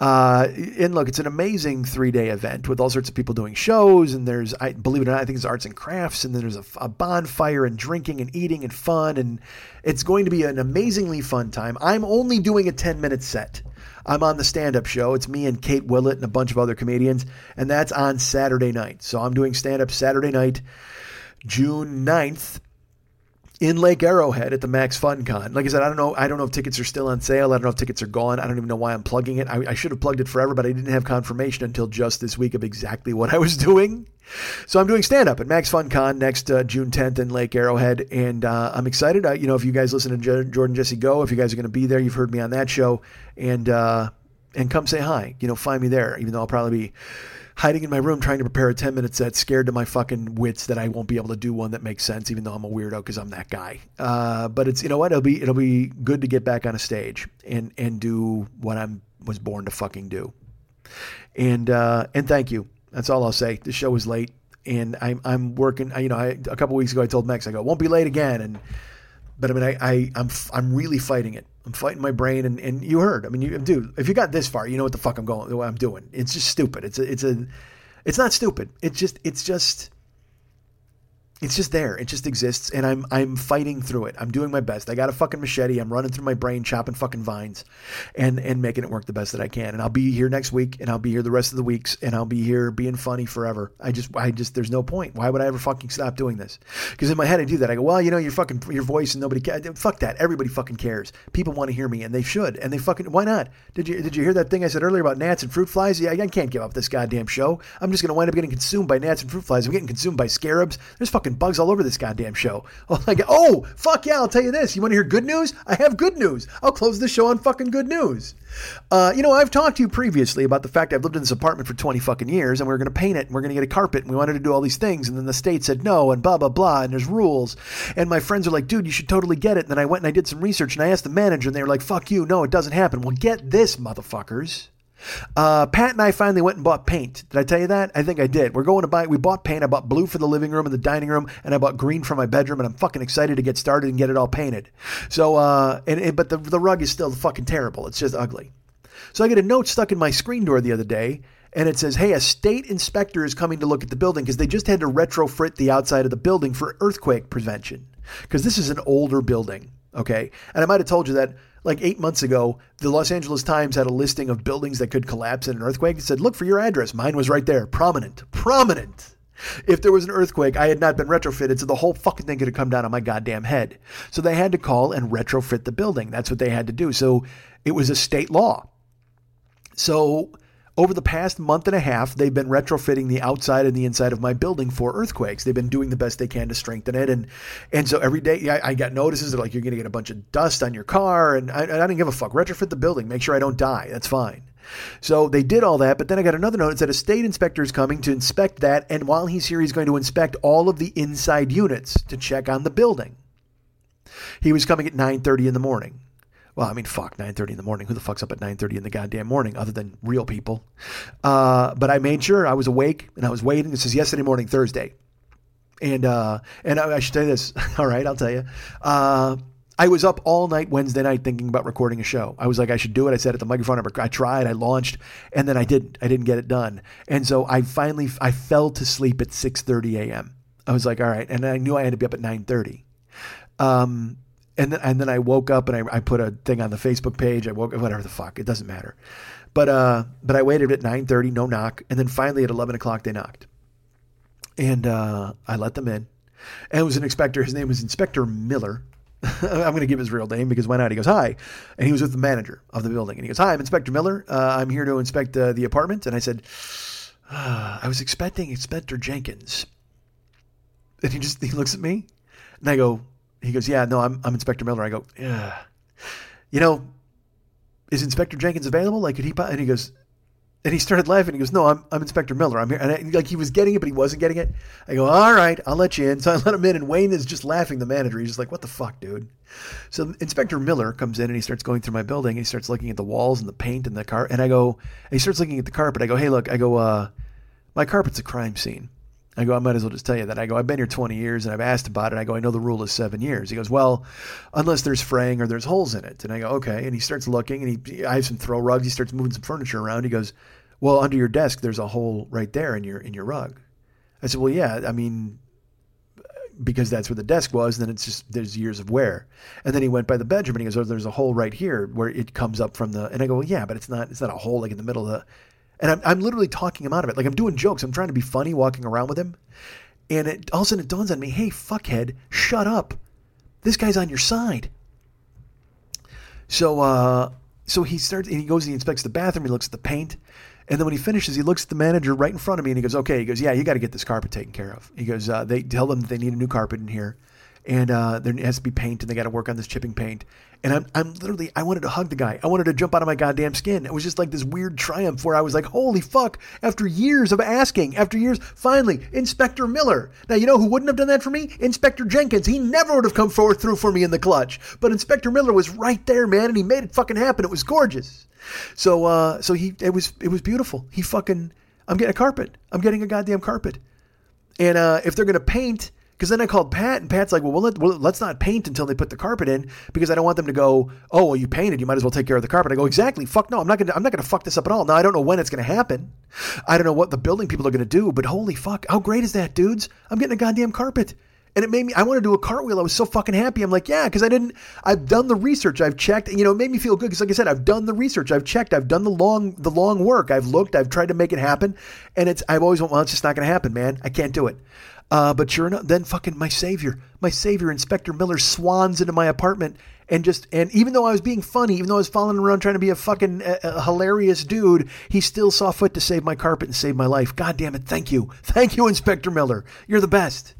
Uh, and look, it's an amazing three day event with all sorts of people doing shows. And there's, I believe it or not, I think it's arts and crafts. And then there's a, a, bonfire and drinking and eating and fun. And it's going to be an amazingly fun time. I'm only doing a 10 minute set. I'm on the stand up show. It's me and Kate Willett and a bunch of other comedians. And that's on Saturday night. So I'm doing stand up Saturday night, June 9th in Lake Arrowhead at the Max Fun Con. Like I said, I don't know. I don't know if tickets are still on sale. I don't know if tickets are gone. I don't even know why I'm plugging it. I, I should have plugged it forever, but I didn't have confirmation until just this week of exactly what I was doing. So I'm doing stand up at Max Fun Con next uh, June 10th in Lake Arrowhead, and uh, I'm excited. Uh, you know, if you guys listen to Jordan Jesse Go, if you guys are going to be there, you've heard me on that show, and uh, and come say hi. You know, find me there, even though I'll probably be hiding in my room trying to prepare a 10 minute set, scared to my fucking wits that I won't be able to do one that makes sense, even though I'm a weirdo because I'm that guy. Uh, but it's, you know what? It'll be, it'll be good to get back on a stage and, and do what I'm was born to fucking do. And, uh, and thank you. That's all I'll say. The show is late and I'm, I'm working, you know, I, a couple weeks ago I told Max, I go, won't be late again. And, but I mean, I, I I'm, I'm really fighting it. I'm fighting my brain, and, and you heard. I mean, you, dude, if you got this far, you know what the fuck I'm going, what I'm doing. It's just stupid. It's a, it's a, it's not stupid. It's just, it's just, it's just there. It just exists, and I'm I'm fighting through it. I'm doing my best. I got a fucking machete. I'm running through my brain, chopping fucking vines, and and making it work the best that I can. And I'll be here next week, and I'll be here the rest of the weeks, and I'll be here being funny forever. I just I just there's no point. Why would I ever fucking stop doing this? Because in my head I do that. I go, well, you know, your fucking your voice and nobody cares. Fuck that. Everybody fucking cares. People want to hear me, and they should, and they fucking why not? Did you did you hear that thing I said earlier about gnats and fruit flies? Yeah, I can't give up this goddamn show. I'm just gonna wind up getting consumed by gnats and fruit flies. I'm getting consumed by scarabs. There's fucking bugs all over this goddamn show. Oh, like, oh, fuck yeah, I'll tell you this. You want to hear good news? I have good news. I'll close the show on fucking good news. Uh, you know, I've talked to you previously about the fact I've lived in this apartment for 20 fucking years and we are going to paint it and we're going to get a carpet and we wanted to do all these things. And then the state said no and blah, blah, blah. And there's rules. And my friends are like, dude, you should totally get it. And then I went and I did some research and I asked the manager and they were like, fuck you. No, it doesn't happen. Well, get this, motherfuckers. Uh, Pat and I finally went and bought paint. Did I tell you that? I think I did. We're going to buy. We bought paint. I bought blue for the living room and the dining room, and I bought green for my bedroom. And I'm fucking excited to get started and get it all painted. So, uh, and, and but the the rug is still fucking terrible. It's just ugly. So I get a note stuck in my screen door the other day, and it says, "Hey, a state inspector is coming to look at the building because they just had to retrofit the outside of the building for earthquake prevention because this is an older building." Okay, and I might have told you that like eight months ago, the Los Angeles Times had a listing of buildings that could collapse in an earthquake. It said, look for your address. Mine was right there, prominent, prominent. If there was an earthquake, I had not been retrofitted, so the whole fucking thing could have come down on my goddamn head. So they had to call and retrofit the building. That's what they had to do. So it was a state law. So over the past month and a half, they've been retrofitting the outside and the inside of my building for earthquakes. They've been doing the best they can to strengthen it, and and so every day I, I got notices that like you're going to get a bunch of dust on your car, and I, I didn't give a fuck. Retrofit the building, make sure I don't die. That's fine. So they did all that, but then I got another notice that a state inspector is coming to inspect that, and while he's here, he's going to inspect all of the inside units to check on the building. He was coming at 9:30 in the morning. Well, I mean, fuck, 9.30 in the morning. Who the fuck's up at 9.30 in the goddamn morning other than real people? Uh, but I made sure I was awake and I was waiting. This is yesterday morning, Thursday. And, uh, and I, I should tell you this. All right, I'll tell you. Uh, I was up all night Wednesday night thinking about recording a show. I was like, I should do it. I said at the microphone. I tried. I launched, and then I didn't. I didn't get it done. And so I finally I fell to sleep at 6:30 a.m. I was like, all right, and I knew I had to be up at 9:30. Um, and then and then I woke up and I, I put a thing on the Facebook page. I woke whatever the fuck. It doesn't matter. But uh, but I waited at nine thirty, no knock, and then finally at eleven o'clock they knocked, and uh, I let them in. And it was an inspector. His name was Inspector Miller. I'm going to give his real name because why not? He goes, Hi. And he was with the manager of the building. And he goes, Hi, I'm Inspector Miller. Uh, I'm here to inspect uh, the apartment. And I said, uh, I was expecting Inspector Jenkins. And he just he looks at me. And I go, he goes, yeah, no, I'm, I'm Inspector Miller. I go, yeah. You know, is Inspector Jenkins available? Like, could he? And he goes, and he started laughing. He goes, no, I'm, I'm Inspector Miller. I'm here. And I, like he was getting it, but he wasn't getting it. I go, all right, I'll let you in. So I let him in, and Wayne is just laughing. The manager, he's just like, what the fuck, dude? So Inspector Miller comes in and he starts going through my building. he starts looking at the walls and the paint and the car. And I go, and he starts looking at the carpet. I go, hey, look, I go, uh, my carpet's a crime scene. I go, I might as well just tell you that. I go, I've been here 20 years and I've asked about it. I go, I know the rule is seven years. He goes, well, unless there's fraying or there's holes in it. And I go, okay. And he starts looking and he, I have some throw rugs. He starts moving some furniture around. He goes, well, under your desk, there's a hole right there in your, in your rug. I said, well, yeah, I mean, because that's where the desk was. Then it's just, there's years of wear. And then he went by the bedroom and he goes, oh, there's a hole right here where it comes up from the, and I go, well, yeah, but it's not, it's not a hole like in the middle of the, and I'm, I'm literally talking him out of it. Like I'm doing jokes. I'm trying to be funny walking around with him. And it, all of a sudden it dawns on me, hey, fuckhead, shut up. This guy's on your side. So, uh, so he starts and he goes and he inspects the bathroom. He looks at the paint. And then when he finishes, he looks at the manager right in front of me and he goes, okay. He goes, yeah, you got to get this carpet taken care of. He goes, uh, they tell them that they need a new carpet in here and uh, there has to be paint, and they got to work on this chipping paint. And I'm, I'm literally, I wanted to hug the guy. I wanted to jump out of my goddamn skin. It was just like this weird triumph where I was like, holy fuck, after years of asking, after years, finally, Inspector Miller. Now, you know who wouldn't have done that for me? Inspector Jenkins. He never would have come forward through for me in the clutch. But Inspector Miller was right there, man, and he made it fucking happen. It was gorgeous. So, uh, so he, it was, it was beautiful. He fucking, I'm getting a carpet. I'm getting a goddamn carpet. And uh, if they're going to paint, because then I called Pat, and Pat's like, well, well, let, well, let's not paint until they put the carpet in because I don't want them to go, oh, well, you painted, you might as well take care of the carpet. I go, exactly. Fuck no, I'm not gonna, I'm not gonna fuck this up at all. Now I don't know when it's gonna happen. I don't know what the building people are gonna do, but holy fuck, how great is that, dudes? I'm getting a goddamn carpet. And it made me, I want to do a cartwheel. I was so fucking happy. I'm like, yeah, because I didn't, I've done the research. I've checked, you know, it made me feel good. Because, like I said, I've done the research. I've checked. I've done the long, the long work. I've looked. I've tried to make it happen. And it's, I've always went, well, it's just not going to happen, man. I can't do it. Uh, but sure enough, then fucking my savior, my savior, Inspector Miller, swans into my apartment and just and even though I was being funny, even though I was following around trying to be a fucking a hilarious dude, he still saw fit to save my carpet and save my life. God damn it! Thank you, thank you, Inspector Miller. You're the best.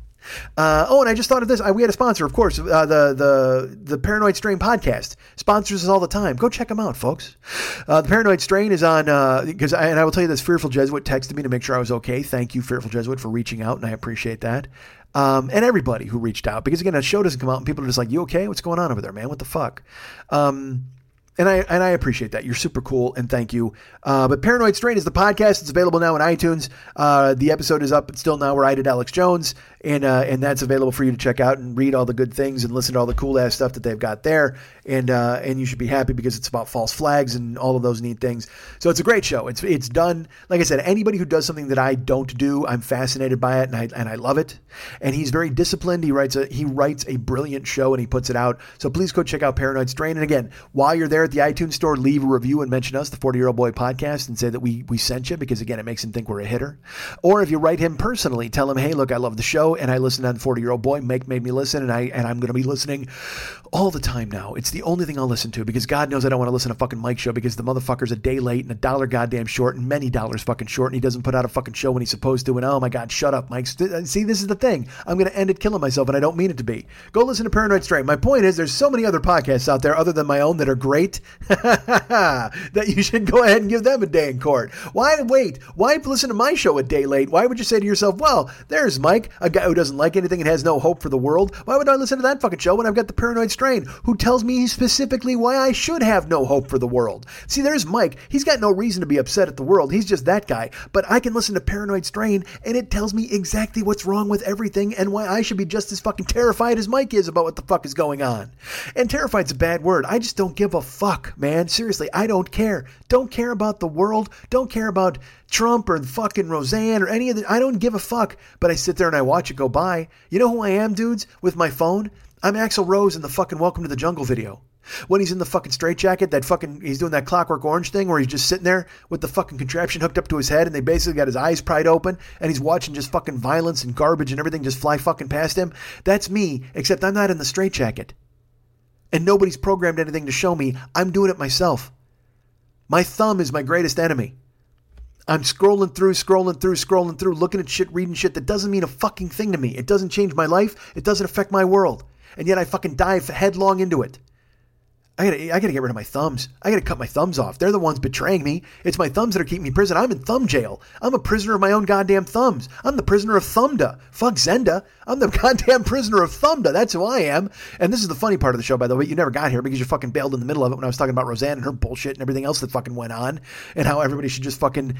Uh, oh, and I just thought of this. I, we had a sponsor, of course, uh, the the the Paranoid Strain podcast sponsors us all the time. Go check them out, folks. Uh, the Paranoid Strain is on because, uh, and I will tell you this: Fearful Jesuit texted me to make sure I was okay. Thank you, Fearful Jesuit, for reaching out, and I appreciate that. Um, and everybody who reached out because again, a show doesn't come out and people are just like, "You okay? What's going on over there, man? What the fuck?" Um, and I and I appreciate that. You're super cool, and thank you. Uh, but Paranoid Strain is the podcast. It's available now on iTunes. Uh, the episode is up. It's still now where I did Alex Jones, and uh, and that's available for you to check out and read all the good things and listen to all the cool ass stuff that they've got there. And uh, and you should be happy because it's about false flags and all of those neat things. So it's a great show. It's it's done. Like I said, anybody who does something that I don't do, I'm fascinated by it, and I and I love it. And he's very disciplined. He writes a he writes a brilliant show, and he puts it out. So please go check out Paranoid Strain. And again, while you're there at the iTunes store, leave a review and mention us, the 40 year old boy podcast, and say that we we sent you because again, it makes him think we're a hitter. Or if you write him personally, tell him, hey, look, I love the show. And I listened on 40 Year Old Boy. Mike made me listen, and I and I'm going to be listening all the time now. It's the only thing I'll listen to because God knows I don't want to listen to a fucking Mike show because the motherfucker's a day late and a dollar goddamn short and many dollars fucking short, and he doesn't put out a fucking show when he's supposed to. And oh my God, shut up, Mike. Uh, see, this is the thing. I'm going to end it killing myself, and I don't mean it to be. Go listen to Paranoid Strain. My point is, there's so many other podcasts out there other than my own that are great that you should go ahead and give them a day in court. Why wait? Why listen to my show a day late? Why would you say to yourself, well, there's Mike, a guy who doesn't like anything and has no hope for the world. Why would I listen to that fucking show when I've got the Paranoid Strain, who tells me specifically why I should have no hope for the world? See, there's Mike. He's got no reason to be upset at the world. He's just that guy. But I can listen to Paranoid Strain, and it tells me exactly what's wrong with everything and why I should be just as fucking terrified as Mike is about what the fuck is going on. And terrified's a bad word. I just don't give a fuck, man. Seriously, I don't care. Don't care about the world. Don't care about Trump or fucking Roseanne or any of the. I don't give a fuck, but I sit there and I watch it go by. You know who I am, dudes? With my phone? I'm Axl Rose in the fucking Welcome to the Jungle video. When he's in the fucking straitjacket, that fucking he's doing that clockwork orange thing where he's just sitting there with the fucking contraption hooked up to his head and they basically got his eyes pried open and he's watching just fucking violence and garbage and everything just fly fucking past him. That's me, except I'm not in the straitjacket. And nobody's programmed anything to show me. I'm doing it myself. My thumb is my greatest enemy. I'm scrolling through, scrolling through, scrolling through, looking at shit, reading shit that doesn't mean a fucking thing to me. It doesn't change my life. It doesn't affect my world. And yet I fucking dive headlong into it. I gotta, I gotta get rid of my thumbs. I gotta cut my thumbs off. They're the ones betraying me. It's my thumbs that are keeping me in prison. I'm in thumb jail. I'm a prisoner of my own goddamn thumbs. I'm the prisoner of Thumbda. Fuck Zenda. I'm the goddamn prisoner of Thumbda. That's who I am. And this is the funny part of the show, by the way. You never got here because you fucking bailed in the middle of it when I was talking about Roseanne and her bullshit and everything else that fucking went on and how everybody should just fucking.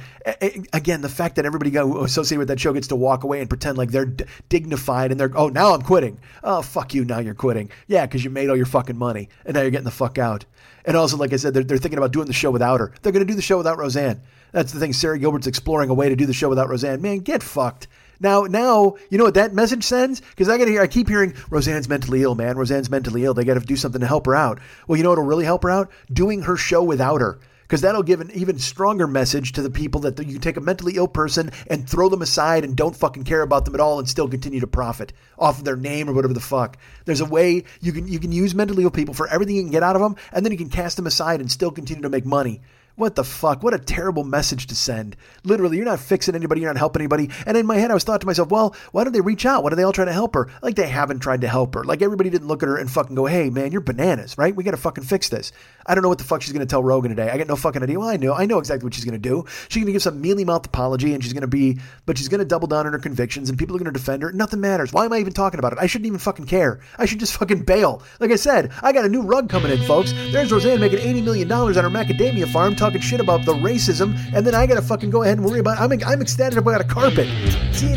Again, the fact that everybody associated with that show gets to walk away and pretend like they're d- dignified and they're, oh, now I'm quitting. Oh, fuck you. Now you're quitting. Yeah, because you made all your fucking money and now you're getting the fuck out. And also, like I said, they're, they're thinking about doing the show without her. They're going to do the show without Roseanne. That's the thing. Sara Gilbert's exploring a way to do the show without Roseanne. Man, get fucked. Now, now, you know what that message sends? Because I got to hear, I keep hearing Roseanne's mentally ill, man. Roseanne's mentally ill. They got to do something to help her out. Well, you know what'll really help her out? Doing her show without her because that'll give an even stronger message to the people that you take a mentally ill person and throw them aside and don't fucking care about them at all and still continue to profit off of their name or whatever the fuck. There's a way you can you can use mentally ill people for everything you can get out of them, and then you can cast them aside and still continue to make money. What the fuck? What a terrible message to send. Literally, you're not fixing anybody, you're not helping anybody. And in my head, I was thought to myself, well, why don't they reach out? Why do they all try to help her? Like they haven't tried to help her. Like everybody didn't look at her and fucking go, hey, man, you're bananas, right? We got to fucking fix this. I don't know what the fuck she's going to tell Rogan today. I got no fucking idea. Well, I know. I know exactly what she's going to do. She's going to give some mealy mouthed apology and she's going to be, but she's going to double down on her convictions and people are going to defend her. Nothing matters. Why am I even talking about it? I shouldn't even fucking care. I should just fucking bail. Like I said, I got a new rug coming in, folks. There's Roseanne making $80 million on her macadamia farm talking shit about the racism, and then I got to fucking go ahead and worry about I'm, I'm ecstatic about a carpet. See,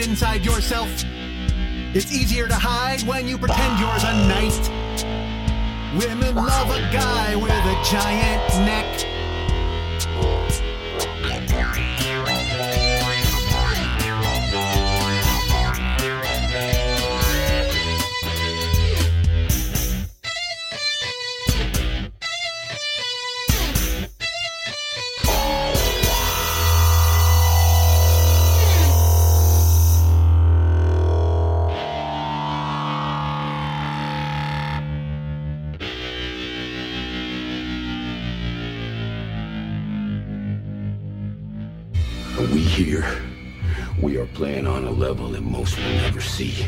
inside yourself. It's easier to hide when you pretend you're the knight. Women love a guy with a giant neck. Playing on a level that most will never see.